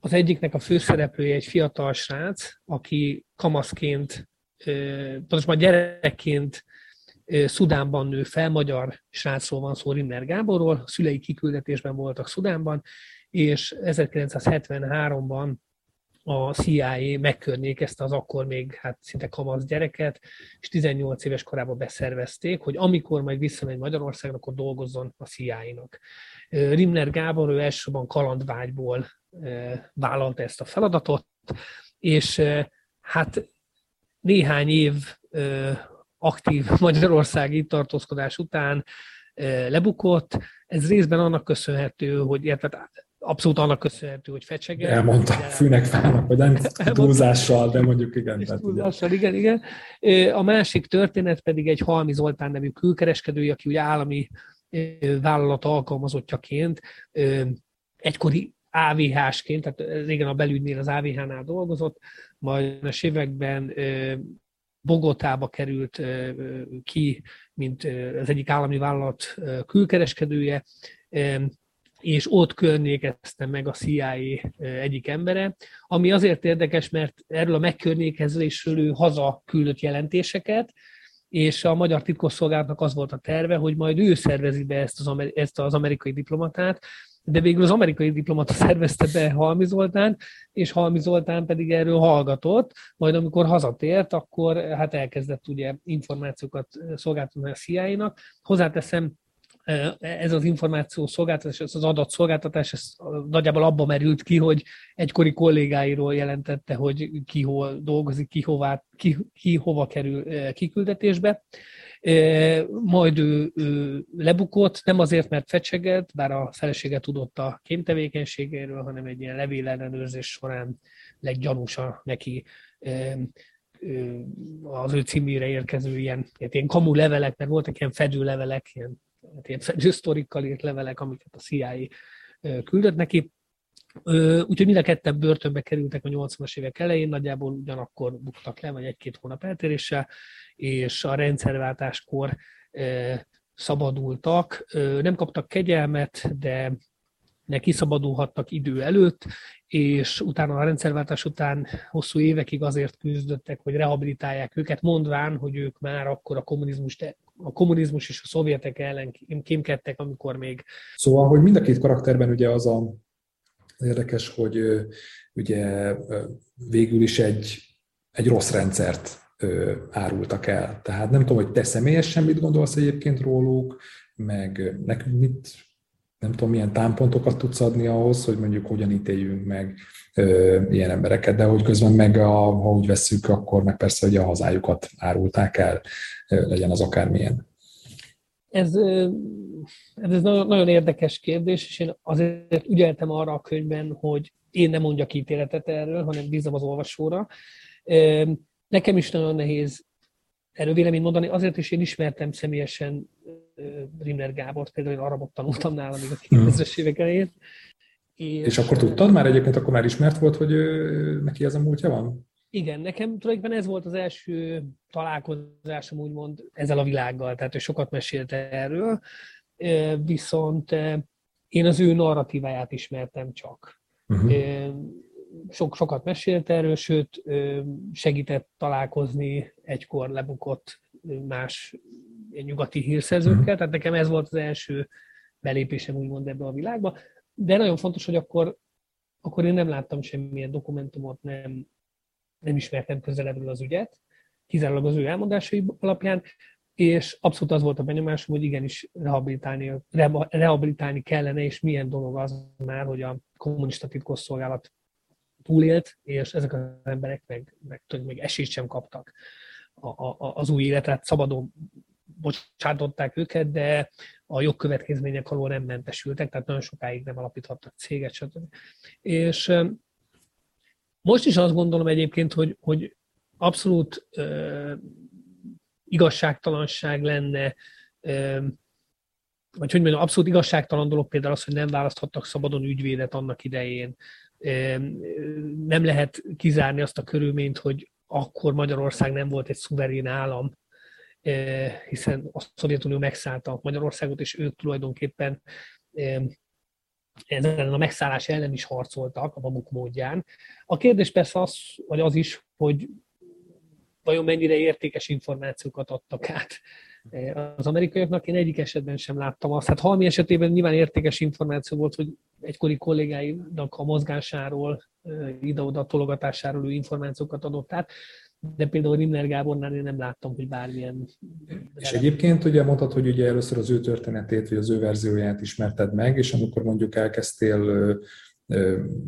Speaker 2: az egyiknek a főszereplője egy fiatal srác, aki kamaszként pontosabban gyerekként Szudánban nő fel, magyar srácról van szó, Rimner Gáborról, szülei kiküldetésben voltak Szudánban, és 1973-ban a CIA megkörnyékezte az akkor még hát szinte kamasz gyereket, és 18 éves korában beszervezték, hogy amikor majd visszamegy Magyarországra, akkor dolgozzon a CIA-nak. Rimner Gábor ő elsősorban kalandvágyból vállalta ezt a feladatot, és hát néhány év aktív (laughs) magyarországi tartózkodás után lebukott. Ez részben annak köszönhető, hogy illetve abszolút annak köszönhető, hogy fecsege.
Speaker 1: Elmondta de... fűnek fának, vagy nem (laughs) túlzással, de mondjuk igen.
Speaker 2: Túlzással, igen, igen. A másik történet pedig egy Halmi Zoltán nevű külkereskedő, aki ugye állami vállalat alkalmazottjaként egykori AVH-sként, tehát régen a belügynél az AVH-nál dolgozott, majd a években Bogotába került ki, mint az egyik állami vállalat külkereskedője, és ott környékezte meg a CIA egyik embere, ami azért érdekes, mert erről a megkörnyékezésről ő haza küldött jelentéseket, és a magyar titkosszolgálatnak az volt a terve, hogy majd ő szervezi be ezt az, ezt az amerikai diplomatát, de végül az amerikai diplomata szervezte be Halmi Zoltán, és Halmi Zoltán pedig erről hallgatott, majd amikor hazatért, akkor hát elkezdett ugye információkat szolgáltatni a CIA-nak. Hozzáteszem, ez az információ szolgáltatás, ez az adatszolgáltatás, ez nagyjából abba merült ki, hogy egykori kollégáiról jelentette, hogy ki hol dolgozik, ki, hová, ki, ki hova kerül kiküldetésbe. Majd ő, ő lebukott, nem azért, mert fecsegett, bár a felesége tudott a kémtevékenységéről, hanem egy ilyen levélellenőrzés során leggyanúsa neki az ő címére érkező ilyen, ilyen kamu levelek, mert voltak ilyen fedő levelek, ilyen, ilyen fedő sztorikkal írt levelek, amiket a CIA küldött neki. Úgyhogy mind a ketten börtönbe kerültek a 80-as évek elején, nagyjából ugyanakkor buktak le, vagy egy-két hónap eltéréssel, és a rendszerváltáskor szabadultak. Nem kaptak kegyelmet, de de kiszabadulhattak idő előtt, és utána a rendszerváltás után hosszú évekig azért küzdöttek, hogy rehabilitálják őket, mondván, hogy ők már akkor a kommunizmus, a kommunizmus és a szovjetek ellen kémkedtek, amikor még...
Speaker 1: Szóval, hogy mind a két karakterben ugye az a érdekes, hogy ugye végül is egy, egy rossz rendszert árultak el. Tehát nem tudom, hogy te személyesen mit gondolsz egyébként róluk, meg nekünk mit, nem tudom, milyen támpontokat tudsz adni ahhoz, hogy mondjuk hogyan ítéljünk meg ö, ilyen embereket, de hogy közben meg, a, ha úgy veszük, akkor meg persze, hogy a hazájukat árulták el, ö, legyen az akármilyen.
Speaker 2: Ez, ez nagyon érdekes kérdés, és én azért ügyeltem arra a könyvben, hogy én nem mondjak ítéletet erről, hanem bízom az olvasóra. Nekem is nagyon nehéz erről véleményt mondani, azért is én ismertem személyesen Rimmer Gábort, például én arabot tanultam nála még a 2000-es évek elején.
Speaker 1: És, és akkor tudtad már egyébként, akkor már ismert volt, hogy neki ez a múltja van?
Speaker 2: Igen, nekem tulajdonképpen ez volt az első találkozásom úgymond ezzel a világgal, tehát ő sokat mesélt erről, viszont én az ő narratíváját ismertem csak. Uh-huh. Sok, sokat mesélt erről, sőt, segített találkozni egykor lebukott más nyugati hírszerzőkkel, uh-huh. tehát nekem ez volt az első belépésem úgymond ebbe a világba. De nagyon fontos, hogy akkor, akkor én nem láttam semmilyen dokumentumot, nem, nem ismertem közelebbről az ügyet, kizárólag az ő elmondásai alapján, és abszolút az volt a benyomásom, hogy igenis rehabilitálni, rehabilitálni kellene, és milyen dolog az már, hogy a kommunista titkosszolgálat túlélt, és ezek az emberek meg, meg, meg, meg esélyt sem kaptak a, a, az új életet, szabadon bocsátották őket, de a jogkövetkezmények alól nem mentesültek, tehát nagyon sokáig nem alapíthattak céget, stb. És most is azt gondolom egyébként, hogy, hogy abszolút uh, igazságtalanság lenne, uh, vagy hogy mondjam, abszolút igazságtalan dolog például az, hogy nem választhattak szabadon ügyvédet annak idején. Nem lehet kizárni azt a körülményt, hogy akkor Magyarország nem volt egy szuverén állam, hiszen a Szovjetunió megszállta Magyarországot, és ők tulajdonképpen ezen a megszállás ellen is harcoltak a maguk módján. A kérdés persze az, vagy az is, hogy vajon mennyire értékes információkat adtak át az amerikaiaknak. Én egyik esetben sem láttam azt. Hát Halmi esetében nyilván értékes információ volt, hogy egykori kollégáinak a mozgásáról, ide-oda tologatásáról ő információkat adott át de például Rimner Gábornál én nem láttam, hogy bármilyen...
Speaker 1: És egyébként ugye mondtad, hogy ugye először az ő történetét, vagy az ő verzióját ismerted meg, és amikor mondjuk elkezdtél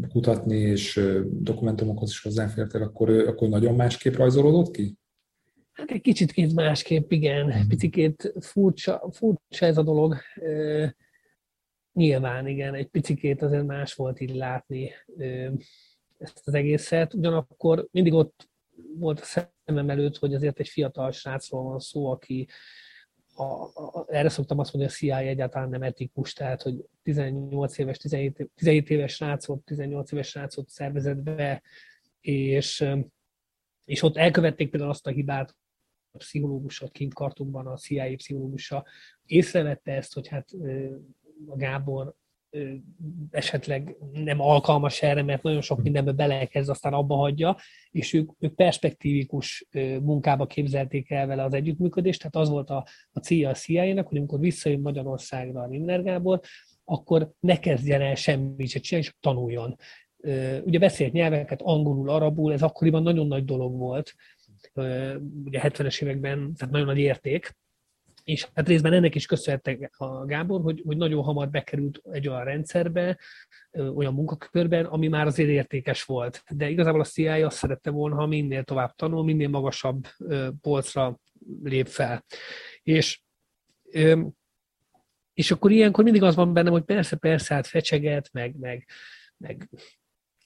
Speaker 1: kutatni, és dokumentumokhoz is hozzáfértél, akkor, akkor nagyon másképp rajzolódott ki?
Speaker 2: Hát egy kicsit másképp, igen. Mhm. Picikét furcsa, furcsa ez a dolog. Nyilván, igen, egy picikét azért más volt így látni ezt az egészet. Ugyanakkor mindig ott volt a szemem előtt, hogy azért egy fiatal srácról van szó, aki a, a, erre szoktam azt mondani, hogy a CIA egyáltalán nem etikus, tehát hogy 18 éves, 17, 17 éves srácot, 18 éves srácot szervezett be, és, és ott elkövették például azt a hibát, a pszichológusot kint kartunkban, a CIA pszichológusa észrevette ezt, hogy hát a Gábor esetleg nem alkalmas erre, mert nagyon sok mindenbe belekezd, aztán abba hagyja, és ők, ők perspektívikus munkába képzelték el vele az együttműködést, tehát az volt a, a célja a CIA-nak, hogy amikor visszajön Magyarországra a Rimner Gábor, akkor ne kezdjen el semmit se csinálni, csak tanuljon. Ugye beszélt nyelveket, angolul, arabul, ez akkoriban nagyon nagy dolog volt, ugye 70-es években, tehát nagyon nagy érték, és hát részben ennek is köszönhettek a Gábor, hogy, hogy nagyon hamar bekerült egy olyan rendszerbe, olyan munkakörben, ami már azért értékes volt. De igazából a CIA azt szerette volna, ha minél tovább tanul, minél magasabb polcra lép fel. És és akkor ilyenkor mindig az van bennem, hogy persze, persze, hát fecseget, meg, meg, meg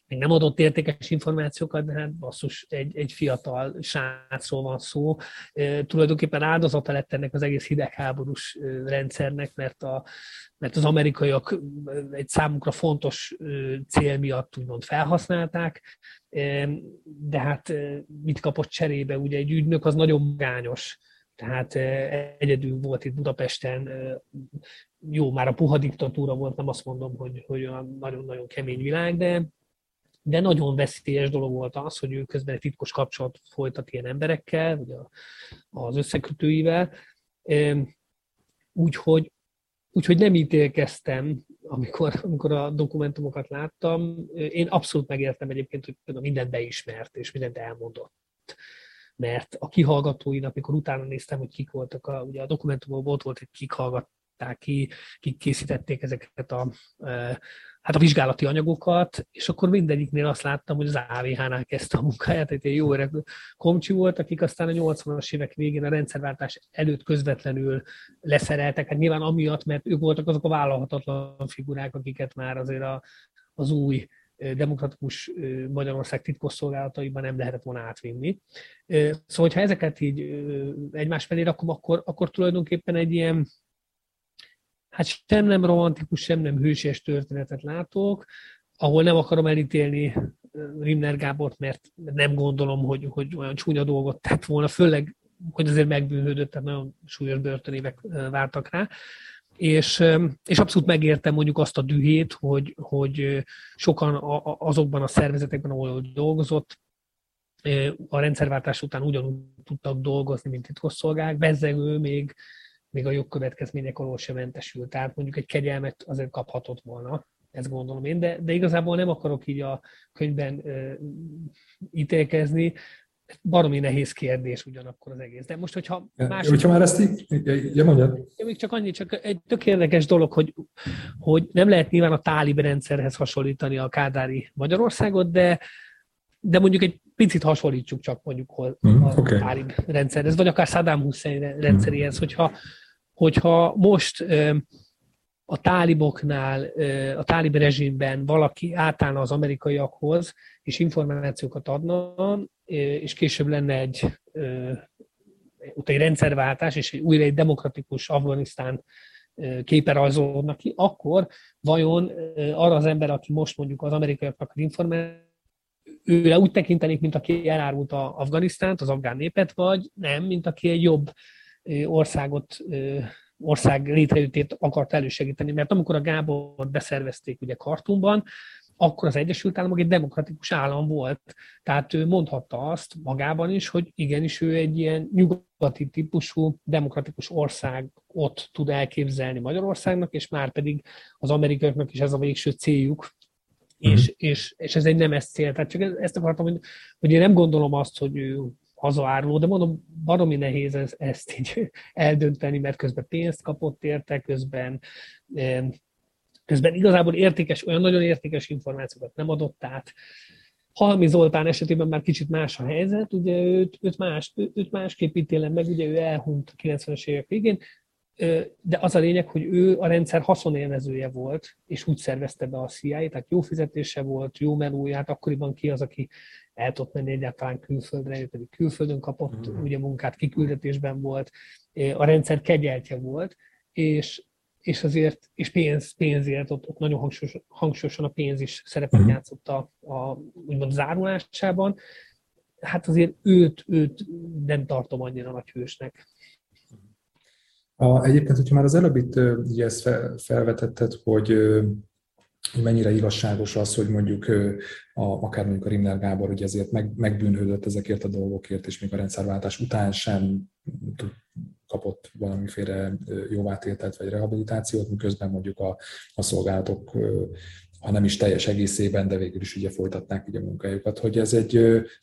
Speaker 2: még nem adott értékes információkat, de hát basszus, egy, egy fiatal srácról van szó. E, tulajdonképpen áldozata lett ennek az egész hidegháborús rendszernek, mert, a, mert az amerikaiak egy számukra fontos cél miatt úgymond felhasználták, e, de hát mit kapott cserébe? Ugye egy ügynök az nagyon magányos, tehát egyedül volt itt Budapesten, jó, már a puha diktatúra volt, nem azt mondom, hogy, hogy olyan nagyon-nagyon kemény világ, de de nagyon veszélyes dolog volt az, hogy ő közben egy titkos kapcsolat folytat ilyen emberekkel, a, az összekötőivel. Úgyhogy, úgyhogy nem ítélkeztem, amikor, amikor a dokumentumokat láttam. Én abszolút megértem egyébként, hogy mindent beismert, és mindent elmondott. mert a kihallgatóinak, amikor utána néztem, hogy kik voltak, a, ugye a dokumentumban ott volt, hogy kik hallgatták ki, kik készítették ezeket a, hát a vizsgálati anyagokat, és akkor mindegyiknél azt láttam, hogy az AVH-nál kezdte a munkáját, egy jó öreg komcsi volt, akik aztán a 80-as évek végén a rendszerváltás előtt közvetlenül leszereltek, hát nyilván amiatt, mert ők voltak azok a vállalhatatlan figurák, akiket már azért a, az új demokratikus Magyarország titkosszolgálataiban nem lehetett volna átvinni. Szóval, hogyha ezeket így egymás mellé rakom, akkor, akkor tulajdonképpen egy ilyen, hát sem nem romantikus, sem nem hősies történetet látok, ahol nem akarom elítélni Rimner Gábort, mert nem gondolom, hogy, hogy olyan csúnya dolgot tett volna, főleg, hogy azért megbűnhődött, tehát nagyon súlyos börtönévek vártak rá. És, és abszolút megértem mondjuk azt a dühét, hogy, hogy sokan azokban a szervezetekben, ahol dolgozott, a rendszerváltás után ugyanúgy tudtak dolgozni, mint titkosszolgák, bezzegő még, még a jogkövetkezmények alól sem mentesült. Tehát mondjuk egy kegyelmet azért kaphatott volna, ezt gondolom én, de, de igazából nem akarok így a könyvben uh, ítélkezni, baromi nehéz kérdés ugyanakkor az egész. De most, hogyha
Speaker 1: más... Hogyha már ezt így, ja, mondjad.
Speaker 2: Még csak annyi, csak egy tök érdekes dolog, hogy, hogy nem lehet nyilván a tálib rendszerhez hasonlítani a kádári Magyarországot, de, de mondjuk egy picit hasonlítsuk csak mondjuk mm, a okay. tálib rendszerhez, vagy akár Saddam Hussein rendszeréhez, mm. hogyha, hogyha most a táliboknál, a tálib rezsimben valaki átállna az amerikaiakhoz, és információkat adna, és később lenne egy, egy rendszerváltás, és újra egy demokratikus Afganisztán képe rajzolódnak ki, akkor vajon arra az ember, aki most mondjuk az amerikaiaknak információt, őre úgy tekintenék, mint aki elárult a Afganisztánt, az afgán népet, vagy nem, mint aki egy jobb országot ország létrejöttét akart elősegíteni. Mert amikor a Gábor beszervezték ugye Kartumban, akkor az Egyesült Államok egy demokratikus állam volt. Tehát ő mondhatta azt magában is, hogy igenis ő egy ilyen nyugati típusú demokratikus ország ott tud elképzelni Magyarországnak, és már pedig az amerikaiaknak is ez a végső céljuk, mm. és, és, és ez egy nem ez cél. Tehát csak ezt akartam, hogy, hogy én nem gondolom azt, hogy ő hazaáruló, de mondom, baromi nehéz ez, ezt így (laughs) eldönteni, mert közben pénzt kapott érte, közben közben igazából értékes, olyan nagyon értékes információkat nem adott át. Halmi Zoltán esetében már kicsit más a helyzet, ugye őt, őt, más, őt másképp ítélem meg, ugye ő elhunyt a 90-es évek végén, de az a lényeg, hogy ő a rendszer haszonélvezője volt, és úgy szervezte be a CIA, tehát jó fizetése volt, jó menúját, akkoriban ki az, aki el tudott menni egyáltalán külföldre, ő pedig külföldön kapott mm. ugye munkát, kiküldetésben volt, a rendszer kegyeltje volt, és, és azért, és pénz, pénzért, ott, ott nagyon hangsúlyos, hangsúlyosan a pénz is szerepet mm. játszott a, a úgymond zárulásában. Hát azért őt, őt nem tartom annyira nagy hősnek.
Speaker 1: A, egyébként, hogyha már az előbb itt ugye ezt felvetetted, hogy mennyire igazságos az, hogy mondjuk a, akár mondjuk a Rimner Gábor ugye ezért meg, megbűnhődött ezekért a dolgokért, és még a rendszerváltás után sem kapott valamiféle jóvátételt vagy rehabilitációt, miközben mondjuk a, a szolgálatok ha nem is teljes egészében, de végül is ugye folytatnák így a munkájukat. Hogy ez egy,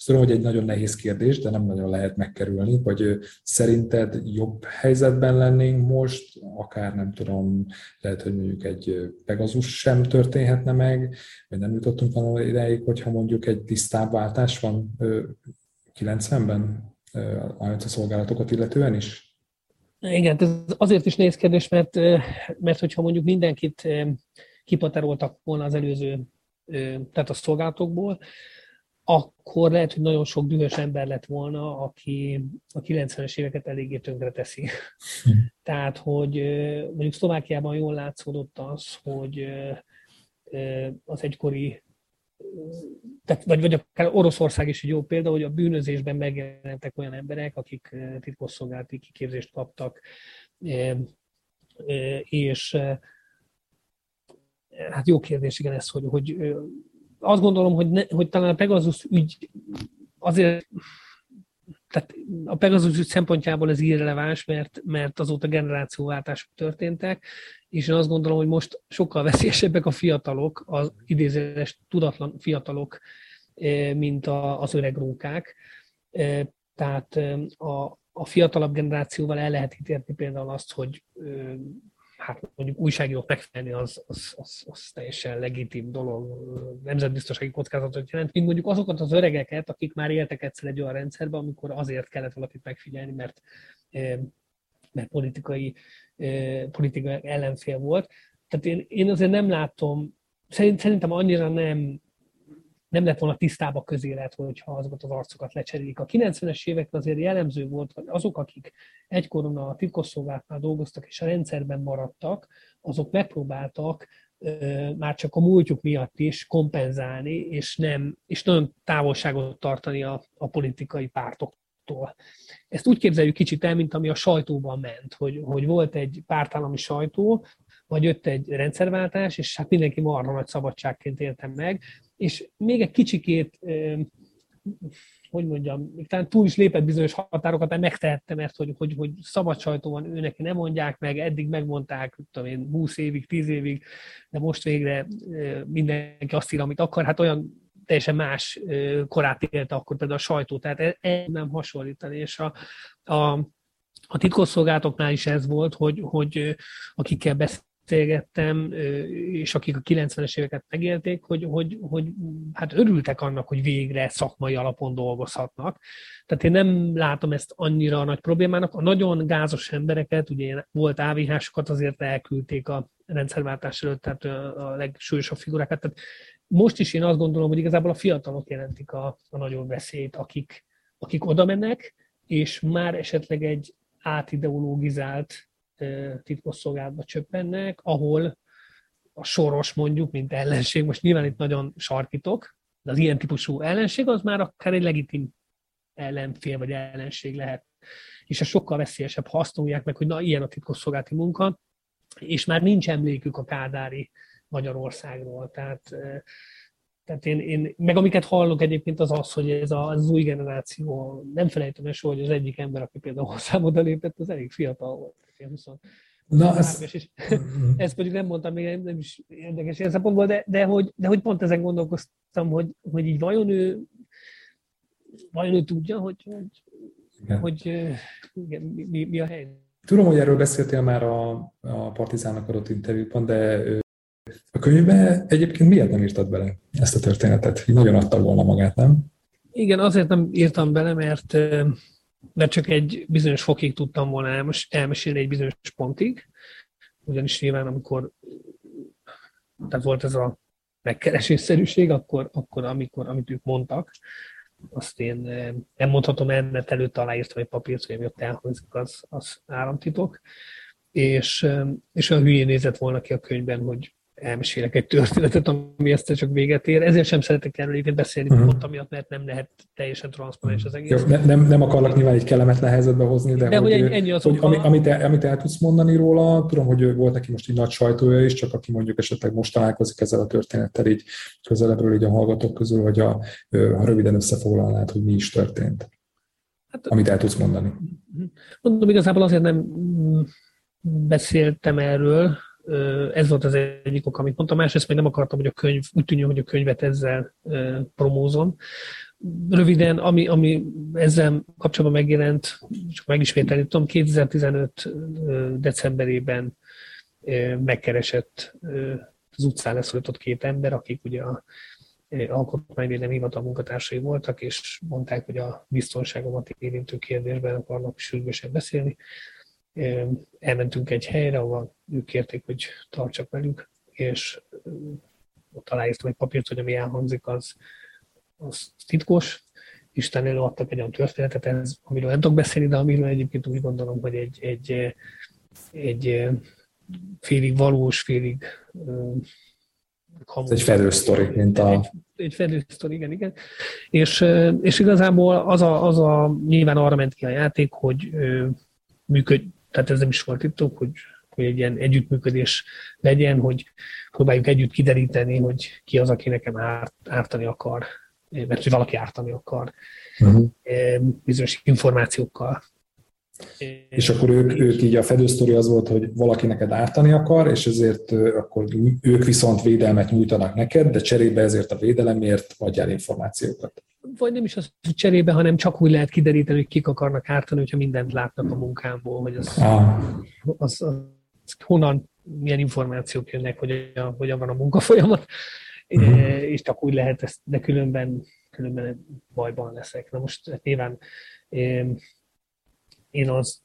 Speaker 1: tudom, hogy egy nagyon nehéz kérdés, de nem nagyon lehet megkerülni, hogy szerinted jobb helyzetben lennénk most, akár nem tudom, lehet, hogy mondjuk egy Pegasus sem történhetne meg, vagy nem jutottunk volna ideig, hogyha mondjuk egy tisztább váltás van 90-ben a szolgálatokat illetően is?
Speaker 2: Igen, ez azért is néz kérdés, mert, mert hogyha mondjuk mindenkit kipateroltak volna az előző, tehát a szolgálatokból, akkor lehet, hogy nagyon sok dühös ember lett volna, aki a 90-es éveket eléggé tönkre teszi. Hm. Tehát, hogy mondjuk Szlovákiában jól látszódott az, hogy az egykori tehát, vagy, vagy akár Oroszország is egy jó példa, hogy a bűnözésben megjelentek olyan emberek, akik titkosszolgálati kiképzést kaptak, és Hát jó kérdés, igen, ez, hogy, hogy azt gondolom, hogy, ne, hogy talán a Pegasus ügy azért, tehát a Pegasus ügy szempontjából ez irreleváns, mert, mert azóta generációváltások történtek, és én azt gondolom, hogy most sokkal veszélyesebbek a fiatalok, az idézőes tudatlan fiatalok, mint az öreg rókák. Tehát a, a fiatalabb generációval el lehet ítélni például azt, hogy hát mondjuk újságírók megfelelni az, az, az, az teljesen legitim dolog, nemzetbiztonsági kockázatot jelent, mint mondjuk azokat az öregeket, akik már éltek egyszer egy olyan rendszerben, amikor azért kellett valakit megfigyelni, mert, mert politikai, politikai ellenfél volt. Tehát én, én azért nem látom, szerintem annyira nem nem lett volna tisztába közélet, hogyha azokat az arcokat lecserélik. A 90-es években azért jellemző volt, hogy azok, akik egykoron a titkosszolgálatnál dolgoztak és a rendszerben maradtak, azok megpróbáltak már csak a múltjuk miatt is kompenzálni, és, nem, és nagyon távolságot tartani a, a politikai pártoktól. Ezt úgy képzeljük kicsit el, mint ami a sajtóban ment, hogy, hogy volt egy pártállami sajtó, vagy jött egy rendszerváltás, és hát mindenki marha nagy szabadságként éltem meg, és még egy kicsikét, hogy mondjam, még talán túl is lépett bizonyos határokat, de megtehette, mert hogy, hogy, hogy szabad sajtó van, ő neki nem mondják meg, eddig megmondták, tudom én, 20 évig, 10 évig, de most végre mindenki azt ír, amit akar, hát olyan teljesen más korát élte akkor például a sajtó, tehát ez e, nem hasonlítani, és a, a, a titkosszolgálatoknál is ez volt, hogy, hogy akikkel beszél, beszélgettem, és akik a 90-es éveket megélték, hogy, hogy, hogy hát örültek annak, hogy végre szakmai alapon dolgozhatnak. Tehát én nem látom ezt annyira nagy problémának. A nagyon gázos embereket, ugye volt AVH-sokat, azért elküldték a rendszerváltás előtt, tehát a legsúlyosabb figurákat. Tehát most is én azt gondolom, hogy igazából a fiatalok jelentik a, a nagyobb veszélyt, akik, akik oda mennek, és már esetleg egy átideologizált titkosszolgálatba csöppennek, ahol a soros mondjuk, mint ellenség, most nyilván itt nagyon sarkítok, de az ilyen típusú ellenség az már akár egy legitim ellenfél vagy ellenség lehet. És ez sokkal veszélyesebb, ha azt mondják meg, hogy na, ilyen a titkosszolgálati munka, és már nincs emlékük a kádári Magyarországról. Tehát tehát én, én, meg amiket hallok egyébként az az, hogy ez az, az új generáció, nem felejtem el soha, hogy az egyik ember, aki például hozzám oda lépett, az elég fiatal volt. 20, Na, ez... És ezt pedig nem mondtam még, nem is érdekes ilyen szempontból, de, de, hogy, de hogy pont ezen gondolkoztam, hogy, hogy így vajon ő, vajon ő tudja, hogy, hogy, igen. hogy igen, mi, mi, a helyzet.
Speaker 1: Tudom, hogy erről beszéltél már a, a Partizánnak adott interjúban, de a könyvbe egyébként miért nem írtad bele ezt a történetet? Így nagyon adta volna magát, nem?
Speaker 2: Igen, azért nem írtam bele, mert, mert csak egy bizonyos fokig tudtam volna elmes, elmesélni egy bizonyos pontig, ugyanis nyilván amikor tehát volt ez a megkeresésszerűség, akkor, akkor amikor, amit ők mondtak, azt én nem mondhatom el, mert előtt aláírtam egy papírt, hogy ami ott elhangzik, az, az államtitok. És, és olyan hülyén nézett volna ki a könyvben, hogy elmesélek egy történetet, ami ezt csak véget ér. Ezért sem szeretek erről egyébként beszélni, uh-huh. pont amiatt, mert nem lehet teljesen transzparens az egész.
Speaker 1: Jó, ne, nem, nem akarlak nyilván egy kellemetlen helyzetbe hozni, de,
Speaker 2: de hogy, hogy, ennyi az hogy
Speaker 1: ami, amit, el, amit el tudsz mondani róla, tudom, hogy volt neki most egy nagy sajtója is, csak aki mondjuk esetleg most találkozik ezzel a történettel így közelebbről így a hallgatók közül, hogy a, ha röviden összefoglalnád, hogy mi is történt. Hát, amit el tudsz mondani.
Speaker 2: Mondom, igazából azért nem beszéltem erről, ez volt az egyik ok, amit mondtam. Másrészt még nem akartam, hogy a könyv, úgy tűnjön, hogy a könyvet ezzel promózom. Röviden, ami, ami ezzel kapcsolatban megjelent, csak megismételni tudom, 2015 decemberében megkeresett az utcán leszólított két ember, akik ugye a alkotmányvédelmi hivatal munkatársai voltak, és mondták, hogy a biztonságomat érintő kérdésben akarnak sürgősen beszélni elmentünk egy helyre, ahol ők kérték, hogy tartsak velük, és ott aláírtam egy papírt, hogy ami elhangzik, az, az titkos. Isten előadtak egy olyan történetet, ez, amiről nem tudok beszélni, de amiről egyébként úgy gondolom, hogy egy, egy, egy félig valós, félig
Speaker 1: Ez egy fedő sztori, mint a...
Speaker 2: Egy, egy fedő sztori, igen, igen. És, és igazából az a, az a, nyilván arra ment ki a játék, hogy működj, tehát ez nem is volt titok, hogy, hogy egy ilyen együttműködés legyen, hogy próbáljuk együtt kideríteni, hogy ki az, aki nekem árt, ártani akar, mert hogy valaki ártani akar uh-huh. bizonyos információkkal.
Speaker 1: És akkor ők, ők így a fedősztori az volt, hogy valaki neked ártani akar, és ezért akkor ők viszont védelmet nyújtanak neked, de cserébe ezért a védelemért adjál információkat.
Speaker 2: Vagy nem is az cserébe, hanem csak úgy lehet kideríteni, hogy kik akarnak ártani, hogyha mindent látnak a munkámból, hogy az, az, az, az honnan, milyen információk jönnek, hogy a, hogyan van a munkafolyamat, uh-huh. és csak úgy lehet ezt, de különben, különben bajban leszek. Na most hát nyilván én az,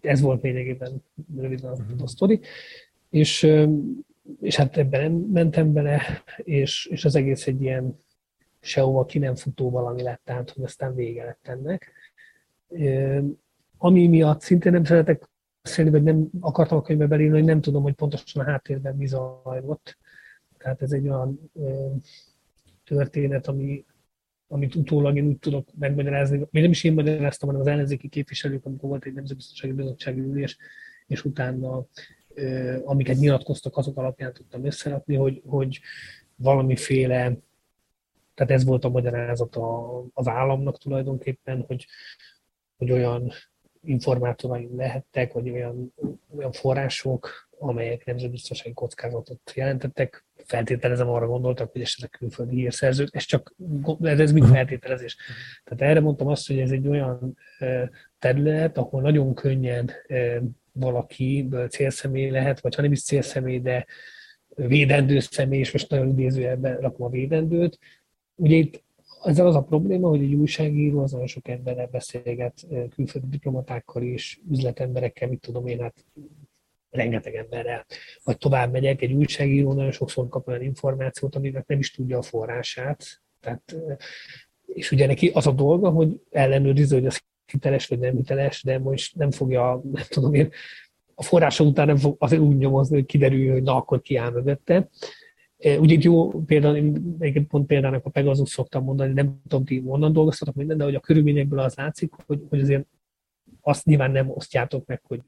Speaker 2: ez volt lényegében röviden a, uh-huh. a sztori, és, és hát ebben nem mentem bele, és, és az egész egy ilyen sehova ki nem futó valami lett, tehát hogy aztán vége lett ennek. Ami miatt szintén nem szeretek beszélni, vagy nem akartam a könyvbe belírni, hogy nem tudom, hogy pontosan a háttérben mi zajlott. Tehát ez egy olyan történet, ami, amit utólag én úgy tudok megmagyarázni, még nem is én magyaráztam, hanem az ellenzéki képviselők, amikor volt egy nemzetbiztonsági bizottsági ülés, és utána amiket nyilatkoztak, azok alapján tudtam összerakni, hogy, hogy valamiféle tehát ez volt a magyarázat az államnak tulajdonképpen, hogy, hogy olyan informátoraim lehettek, vagy olyan, olyan források, amelyek nemzetbiztonsági kockázatot jelentettek. Feltételezem, arra gondoltak, hogy esetleg külföldi hírszerzők, ez csak ez mind feltételezés. Tehát erre mondtam azt, hogy ez egy olyan terület, ahol nagyon könnyen valaki célszemély lehet, vagy ha nem is célszemély, de védendő személy, és most nagyon idézőjelben rakom a védendőt, Ugye itt ezzel az a probléma, hogy egy újságíró az nagyon sok emberrel beszélget, külföldi diplomatákkal is, üzletemberekkel, mit tudom én, hát rengeteg emberrel. Vagy tovább megyek, egy újságíró nagyon sokszor kap olyan információt, aminek nem is tudja a forrását. Tehát, és ugye neki az a dolga, hogy ellenőrizze, hogy az hiteles vagy nem hiteles, de most nem fogja, nem tudom én, a forrása után nem fog azért úgy nyomozni, hogy kiderül, hogy na, akkor ki áll mögötte. Ugye itt jó én egyébként pont példának a Pegasus szoktam mondani, nem tudom, ti onnan dolgoztatok minden, de hogy a körülményekből az látszik, hogy, hogy azért azt nyilván nem osztjátok meg, hogy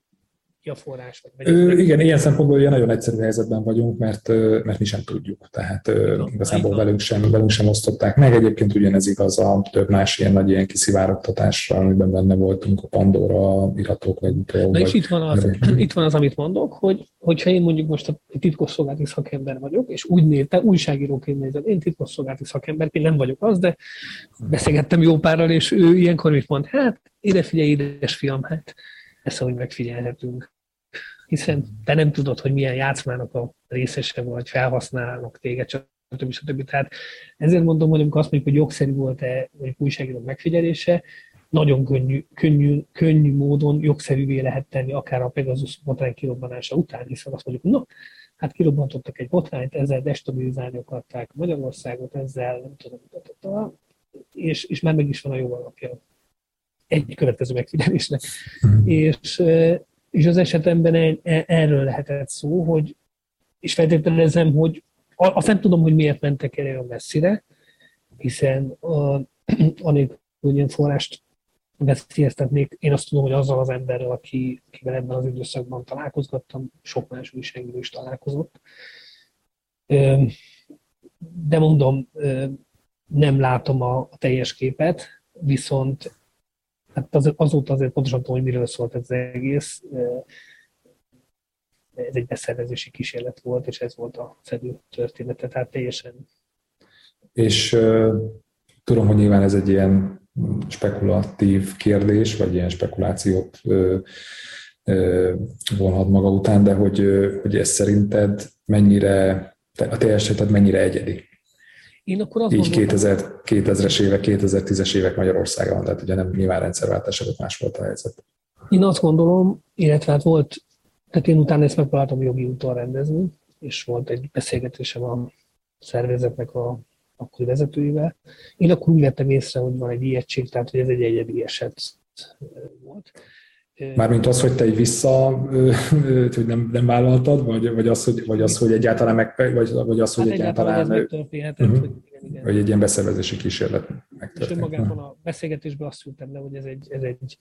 Speaker 2: ki a forrás? Vagy
Speaker 1: Ö, igen, ilyen szempontból ilyen nagyon egyszerű helyzetben vagyunk, mert, mert mi sem tudjuk. Tehát no, igazából velünk sem, velünk sem osztották meg. Egyébként ugyanez igaz a több más ilyen nagy ilyen kiszivárogtatásra, amiben benne voltunk, a Pandora iratok, vagy
Speaker 2: Na vagy, és itt van, az, itt van az, amit mondok, hogy hogyha én mondjuk most a titkosszolgálati szakember vagyok, és úgy néz, te újságíróként nézed, én titkosszolgálati szakember, én nem vagyok az, de beszélgettem jó párral, és ő ilyenkor mit mond? Hát, ide figyelj, édes fiam, hát ezt ahogy megfigyelhetünk. Hiszen te nem tudod, hogy milyen játszmának a részese vagy, felhasználnak téged, stb. stb. Tehát ezért mondom, hogy amikor azt mondjuk, hogy jogszerű volt-e, vagy újságíró megfigyelése, nagyon könnyű, könnyű, könnyű módon jogszerűvé lehet tenni, akár a Pegasus botrány kirobbanása után, hiszen azt mondjuk, no, hát kirobbantottak egy botrányt, ezzel destabilizálni akarták Magyarországot, ezzel nem tudom, és, és már meg is van a jó alapja egy következő megfigyelésnek. Mm. És, és az esetemben erről lehetett szó, hogy, és feltételezem, hogy azt nem tudom, hogy miért mentek el olyan messzire, hiszen a, (clears throat) anélkül, hogy ilyen forrást veszélyeztetnék, én azt tudom, hogy azzal az emberrel, aki, akivel ebben az időszakban találkozgattam, sok más újságíró is találkozott. De mondom, nem látom a, a teljes képet, viszont Hát az, azóta azért pontosan tudom, hogy miről szólt ez az egész. Ez egy beszervezési kísérlet volt, és ez volt a fedő története, tehát teljesen.
Speaker 1: És tudom, hogy nyilván ez egy ilyen spekulatív kérdés, vagy ilyen spekulációt vonhat maga után, de hogy, hogy ez szerinted mennyire, a te eseted mennyire egyedi? Én akkor azt Így gondolom, 2000, 2000-es évek, 2010-es évek Magyarországon, tehát ugye nem nyilván rendszerváltás előtt más volt a helyzet.
Speaker 2: Én azt gondolom, illetve hát volt, tehát én utána ezt megpróbáltam jogi úton rendezni, és volt egy beszélgetésem a szervezetnek a akkori vezetőivel. Én akkor úgy vettem észre, hogy van egy ijegység, tehát hogy ez egy egyedi eset volt.
Speaker 1: Mármint az, hogy te egy vissza, hogy nem, nem vállaltad, vagy, vagy, az, hogy, vagy az, hogy egyáltalán meg, vagy, vagy az, hogy hát egyáltalán...
Speaker 2: egyáltalán uh-huh.
Speaker 1: hogy, igen, igen. vagy egy ilyen beszervezési kísérlet
Speaker 2: megtörtént. És magában a beszélgetésben azt szültem le, hogy ez egy, ez egy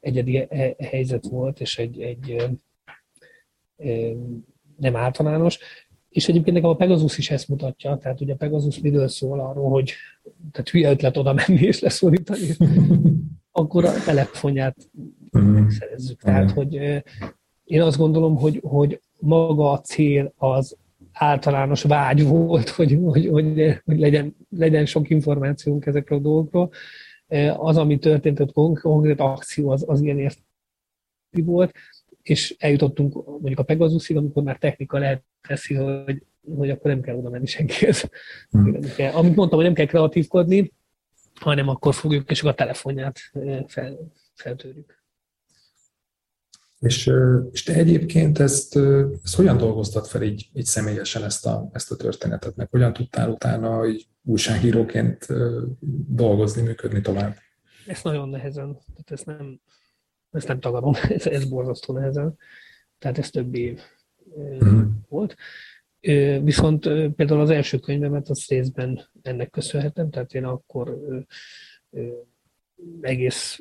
Speaker 2: egyedi helyzet volt, és egy, egy nem általános. És egyébként nekem a Pegasus is ezt mutatja, tehát ugye a Pegasus miről szól arról, hogy tehát hülye ötlet oda menni és leszólítani, (laughs) akkor a telefonját mm. szerezzük. Tehát, hogy én azt gondolom, hogy, hogy maga a cél az általános vágy volt, (laughs) hogy, hogy, hogy, hogy legyen, legyen sok információnk ezekről a dolgokról. Az, ami történt, ott konkrét akció, az, az ilyen érti volt, és eljutottunk mondjuk a Pegasusig, amikor már technika lehet teszi, hogy, hogy akkor nem kell oda menni senkihez. Hmm. Amit mondtam, hogy nem kell kreatívkodni, hanem akkor fogjuk, és a telefonját fel, feltörjük.
Speaker 1: És, és te egyébként ezt, ezt hogyan dolgoztad fel így, így személyesen ezt a, ezt a történetet, meg hogyan tudtál utána így újságíróként dolgozni, működni tovább?
Speaker 2: Ez nagyon nehezen, tehát ezt nem, ezt nem tagadom, (laughs) ez, ez borzasztó nehezen. Tehát ez több év mm. volt. Viszont például az első könyvemet az részben ennek köszönhetem, tehát én akkor egész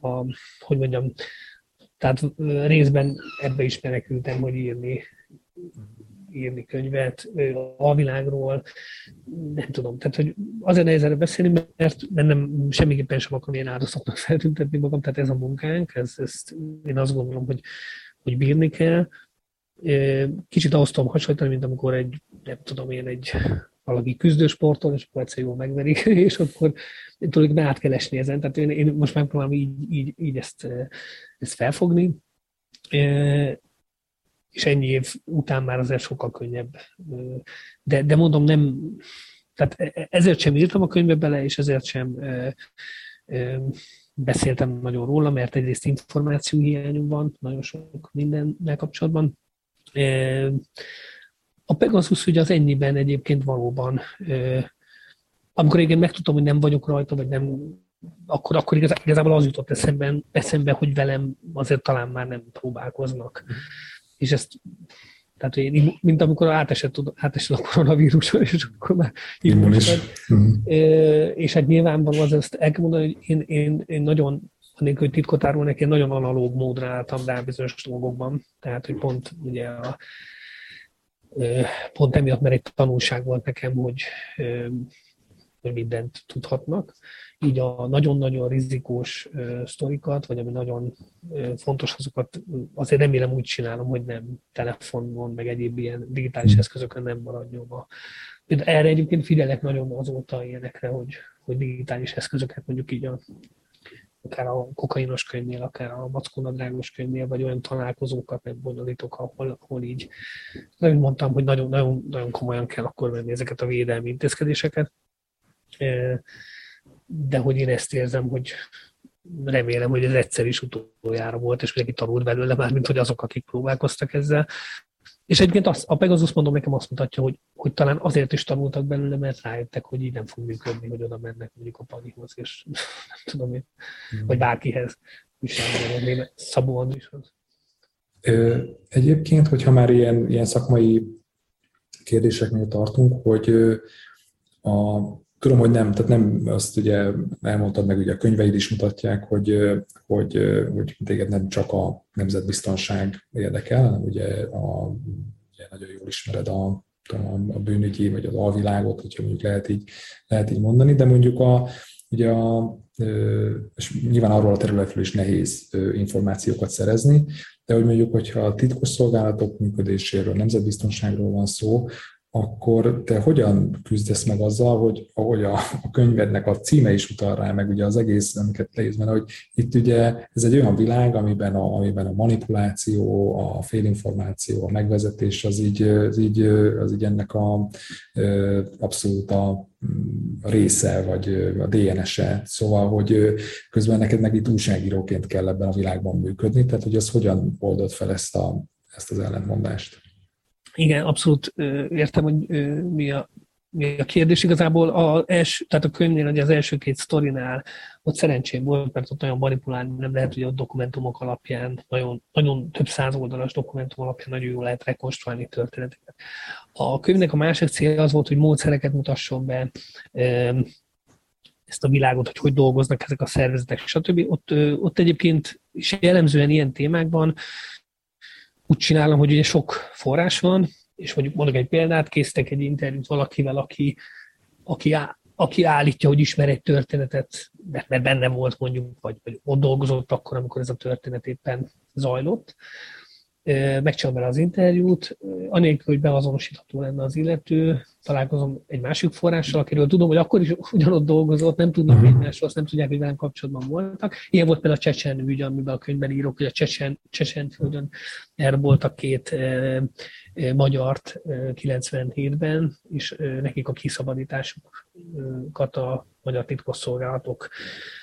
Speaker 2: a, hogy mondjam, tehát részben ebbe is menekültem, hogy írni, írni könyvet a világról, nem tudom, tehát hogy azért nehéz erre beszélni, mert nem semmiképpen sem akarom ilyen áldozatnak (laughs) feltüntetni magam, tehát ez a munkánk, ez, ezt én azt gondolom, hogy, hogy bírni kell. Kicsit ahhoz tudom hasonlítani, mint amikor egy, nem tudom én, egy valaki küzdősporton, és akkor egyszer jól megverik, (laughs) és akkor tulajdonképpen át kell esni ezen. Tehát én, én most megpróbálom így, így, így ezt, ezt felfogni, és ennyi év után már azért sokkal könnyebb. De, de mondom, nem, tehát e, e, ezért sem írtam a könyvbe bele, és ezért sem beszéltem nagyon róla, mert egyrészt információ hiányom van, nagyon sok mindennel kapcsolatban. A Pegasus ugye az ennyiben egyébként valóban, amikor igen megtudtam, hogy nem vagyok rajta, vagy nem, akkor, akkor igazából az jutott eszembe, eszembe, hogy velem azért talán már nem próbálkoznak. Mm. És ezt tehát, hogy én, mint amikor átesett, átesett a koronavírus, és akkor már immunis. Mm. És hát nyilvánvalóan az ezt el kell mondani, hogy én, én, én nagyon, anélkül, hogy titkot árulnék, én nagyon analóg módra álltam rá bizonyos dolgokban. Tehát, hogy pont ugye a, pont emiatt, mert egy tanulság volt nekem, hogy, hogy mindent tudhatnak. Így a nagyon-nagyon rizikós sztorikat, vagy ami nagyon fontos, azokat azért remélem úgy csinálom, hogy nem telefonon, meg egyéb ilyen digitális hmm. eszközökön nem maradjon a erre egyébként figyelek nagyon azóta ilyenekre, hogy, hogy digitális eszközöket mondjuk így a akár a kokainos könyvnél, akár a mackónadrágos könyvnél, vagy olyan találkozókat nem bonyolítok, ahol, ahol így nagyon mondtam, hogy nagyon, nagyon, nagyon komolyan kell akkor venni ezeket a védelmi intézkedéseket. De hogy én ezt érzem, hogy remélem, hogy ez egyszer is utoljára volt, és mindenki tanult belőle már, mint hogy azok, akik próbálkoztak ezzel. És egyébként az, a Pegasus mondom nekem azt mutatja, hogy, hogy talán azért is tanultak belőle, mert rájöttek, hogy így nem fog működni, hogy oda mennek mondjuk a Panihoz, és (laughs) nem tudom én, mm. vagy bárkihez, újságíróhoz, Szabó Andrishoz.
Speaker 1: Egyébként, hogyha már ilyen, ilyen szakmai kérdéseknél tartunk, hogy a, tudom, hogy nem, tehát nem azt ugye elmondtad meg, ugye a könyveid is mutatják, hogy, hogy, hogy téged nem csak a nemzetbiztonság érdekel, hanem ugye, a, ugye nagyon jól ismered a, a bűnügyi, vagy az alvilágot, hogyha mondjuk lehet így, lehet így mondani, de mondjuk a, ugye a, és nyilván arról a területről is nehéz információkat szerezni, de hogy mondjuk, hogyha a titkos szolgálatok működéséről, nemzetbiztonságról van szó, akkor te hogyan küzdesz meg azzal, hogy ahogy a, a könyvednek a címe is utal rá, meg ugye az egész, amiket leírsz benne, hogy itt ugye ez egy olyan világ, amiben a, amiben a manipuláció, a félinformáció, a megvezetés az így, az így, az így ennek a abszolút a, a része, vagy a DNS-e. Szóval, hogy közben neked meg itt újságíróként kell ebben a világban működni, tehát hogy az hogyan oldod fel ezt, a, ezt az ellentmondást?
Speaker 2: Igen, abszolút értem, hogy mi a, mi a kérdés. Igazából a els, tehát a könyvnél, ugye az első két sztorinál ott szerencsém volt, mert ott nagyon manipulálni nem lehet, hogy a dokumentumok alapján, nagyon, nagyon több száz oldalas dokumentum alapján nagyon jól lehet rekonstruálni történeteket. A könyvnek a másik célja az volt, hogy módszereket mutasson be, ezt a világot, hogy hogy dolgoznak ezek a szervezetek, stb. Ott, ott egyébként is jellemzően ilyen témákban úgy csinálom, hogy ugye sok forrás van, és mondjuk mondok egy példát, készítek egy interjút valakivel, aki, aki, á, aki állítja, hogy ismer egy történetet, mert, benne volt mondjuk, vagy, vagy ott dolgozott akkor, amikor ez a történet éppen zajlott. Megcsinálom vele az interjút, anélkül, hogy beazonosítható lenne az illető, találkozom egy másik forrással, akiről tudom, hogy akkor is ugyanott dolgozott, nem tudnak uh-huh. egymásról, nem tudják, hogy velem kapcsolatban voltak. Ilyen volt például a Csecsen ügy, amiben a könyvben írok, hogy a Csecsen, Csecsen földön a két e, e, magyart e, 97-ben, és e, nekik a kiszabadításukat a magyar titkosszolgálatok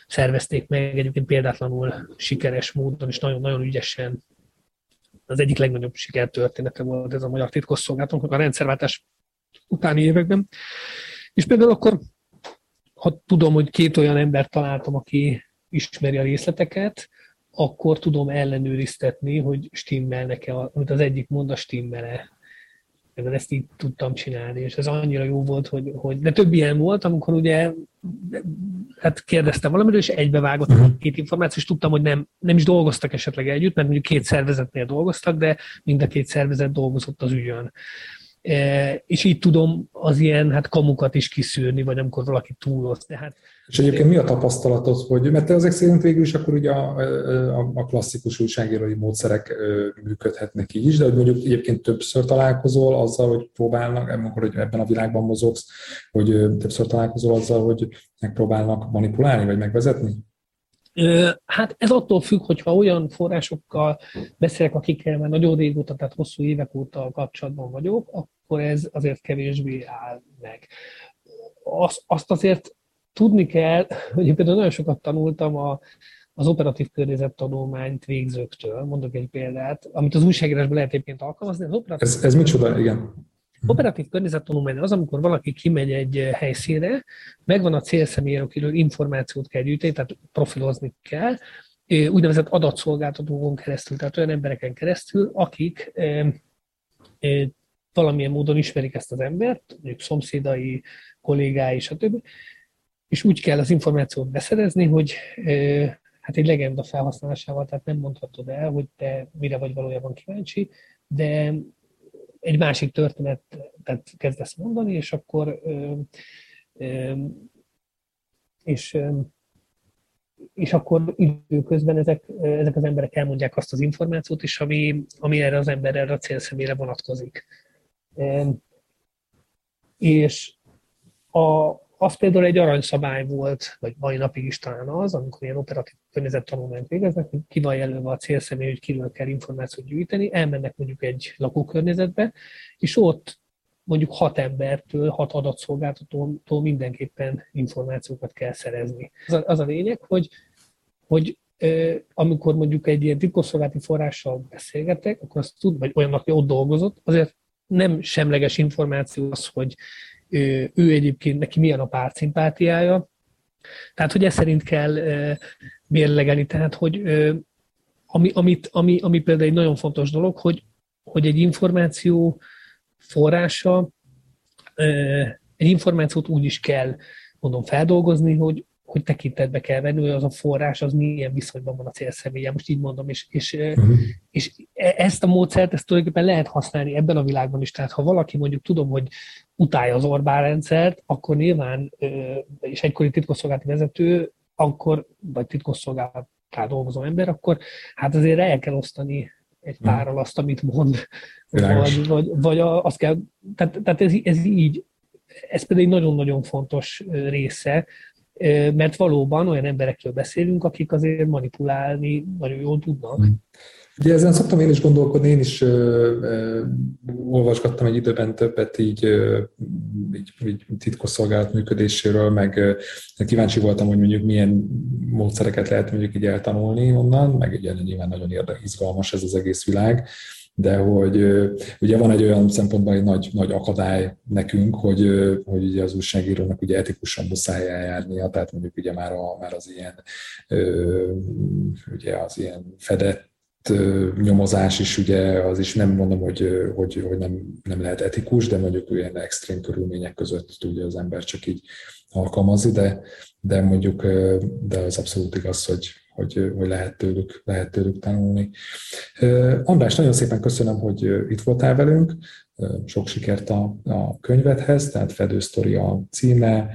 Speaker 2: szervezték meg, egyébként példátlanul sikeres módon, és nagyon-nagyon ügyesen az egyik legnagyobb sikertörténete volt ez a magyar titkosszolgálatoknak a rendszerváltás utáni években. És például akkor, ha tudom, hogy két olyan embert találtam, aki ismeri a részleteket, akkor tudom ellenőriztetni, hogy stimmelnek-e, amit az egyik mond, a stimmele. Például ezt így tudtam csinálni, és ez annyira jó volt, hogy, hogy de több ilyen volt, amikor ugye hát kérdeztem valamiről, és egybevágott uh-huh. két információ, és tudtam, hogy nem, nem is dolgoztak esetleg együtt, mert mondjuk két szervezetnél dolgoztak, de mind a két szervezet dolgozott az ügyön. E, és így tudom az ilyen hát kamukat is kiszűrni, vagy amikor valaki túloz. Tehát,
Speaker 1: és egyébként mi a tapasztalatod, hogy, mert te ezek szerint végül is akkor ugye a, a, a klasszikus újságírói módszerek működhetnek így is, de hogy mondjuk egyébként többször találkozol azzal, hogy próbálnak, amikor hogy ebben a világban mozogsz, hogy többször találkozol azzal, hogy megpróbálnak manipulálni, vagy megvezetni?
Speaker 2: Hát ez attól függ, hogyha olyan forrásokkal beszélek, akikkel már nagyon régóta, tehát hosszú évek óta kapcsolatban vagyok, akkor ez azért kevésbé áll meg. Azt, azt azért tudni kell, hogy például nagyon sokat tanultam a, az operatív környezettanulmányt végzőktől. Mondok egy példát, amit az újságírásban lehet egyébként alkalmazni. Az
Speaker 1: operatív ez, ez micsoda, igen.
Speaker 2: Operatív környezettanulmány az, amikor valaki kimegy egy helyszínre, megvan a célszemély, akiről információt kell gyűjteni, tehát profilozni kell, úgynevezett adatszolgáltatókon keresztül, tehát olyan embereken keresztül, akik valamilyen módon ismerik ezt az embert, mondjuk szomszédai, kollégái, stb. És úgy kell az információt beszerezni, hogy hát egy legenda felhasználásával, tehát nem mondhatod el, hogy te mire vagy valójában kíváncsi, de egy másik történetet kezdesz mondani, és akkor és, és akkor időközben ezek, ezek az emberek elmondják azt az információt is, ami, ami erre az emberre, erre a célszemélyre vonatkozik. És a, az például egy aranyszabály volt, vagy mai napig is talán az, amikor ilyen operatív környezettanulmányt végeznek, hogy ki van jelölve a célszemély, hogy kiről kell információt gyűjteni, elmennek mondjuk egy lakókörnyezetbe, és ott mondjuk hat embertől, hat adatszolgáltatótól mindenképpen információkat kell szerezni. Az a, az a lényeg, hogy, hogy amikor mondjuk egy ilyen titkosszolgálati forrással beszélgetek, akkor azt tud, vagy olyan, aki ott dolgozott, azért nem semleges információ az, hogy ő egyébként neki milyen a pártszimpátiája. Tehát, hogy ez szerint kell mérlegelni. Tehát, hogy ami, amit, ami, ami például egy nagyon fontos dolog, hogy, hogy egy információ forrása, egy információt úgy is kell mondom feldolgozni, hogy, hogy tekintetbe kell venni, hogy az a forrás az milyen viszonyban van a célszemélye, most így mondom, és, és, uh-huh. és e, ezt a módszert ezt tulajdonképpen lehet használni ebben a világban is, tehát ha valaki mondjuk tudom, hogy utálja az Orbán rendszert, akkor nyilván, és egykori titkosszolgálati vezető, akkor, vagy titkosszolgálatá dolgozó ember, akkor hát azért el kell osztani egy mhm. párral azt, amit mond, vagy, vagy, vagy azt kell, tehát, tehát ez, ez így, ez pedig nagyon-nagyon fontos része mert valóban olyan emberekről beszélünk, akik azért manipulálni nagyon jól tudnak. Hmm.
Speaker 1: Ugye ezen szoktam én is gondolkodni, én is ö, ö, olvasgattam egy időben többet így, ö, így, így titkosszolgálat működéséről, meg ö, kíváncsi voltam, hogy mondjuk milyen módszereket lehet mondjuk így eltanulni onnan, meg ugye nyilván nagyon érdekes, izgalmas ez az egész világ de hogy ugye van egy olyan szempontból egy nagy, nagy akadály nekünk, hogy, hogy ugye az újságírónak ugye etikusan muszáj eljárnia, tehát mondjuk ugye már, a, már az ilyen ugye az ilyen fedett nyomozás is ugye, az is nem mondom, hogy, hogy, hogy nem, nem lehet etikus, de mondjuk ilyen extrém körülmények között tudja az ember csak így alkalmazni, de, de mondjuk de az abszolút igaz, hogy, hogy, hogy lehet, tőlük, lehet tőlük tanulni. András, nagyon szépen köszönöm, hogy itt voltál velünk sok sikert a, a könyvedhez, tehát Fedősztori a címe,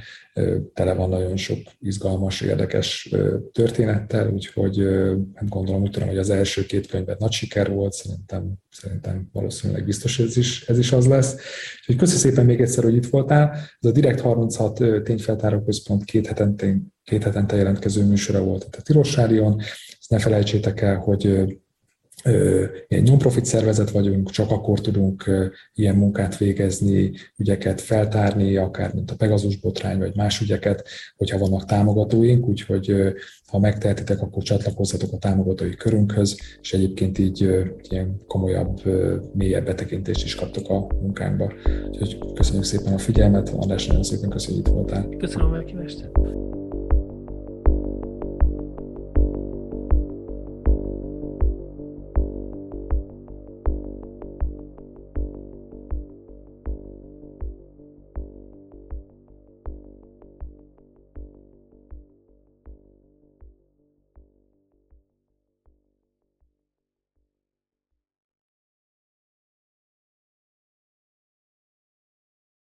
Speaker 1: tele van nagyon sok izgalmas, érdekes történettel, úgyhogy hát gondolom, úgy tudom, hogy az első két könyved nagy siker volt, szerintem, szerintem valószínűleg biztos ez is, ez is az lesz. Úgyhogy köszönöm szépen még egyszer, hogy itt voltál. Ez a Direkt 36 tényfeltáró központ két hetente, két hetente jelentkező műsora volt a Tilos Rádion. Ezt ne felejtsétek el, hogy egy non-profit szervezet vagyunk, csak akkor tudunk ilyen munkát végezni, ügyeket feltárni, akár mint a Pegazus botrány, vagy más ügyeket, hogyha vannak támogatóink, úgyhogy ha megtehetitek, akkor csatlakozzatok a támogatói körünkhöz, és egyébként így ilyen komolyabb, mélyebb betekintést is kaptok a munkánkba. Úgyhogy köszönjük szépen a figyelmet, András, nagyon szépen köszönjük, hogy itt voltál.
Speaker 2: Köszönöm a.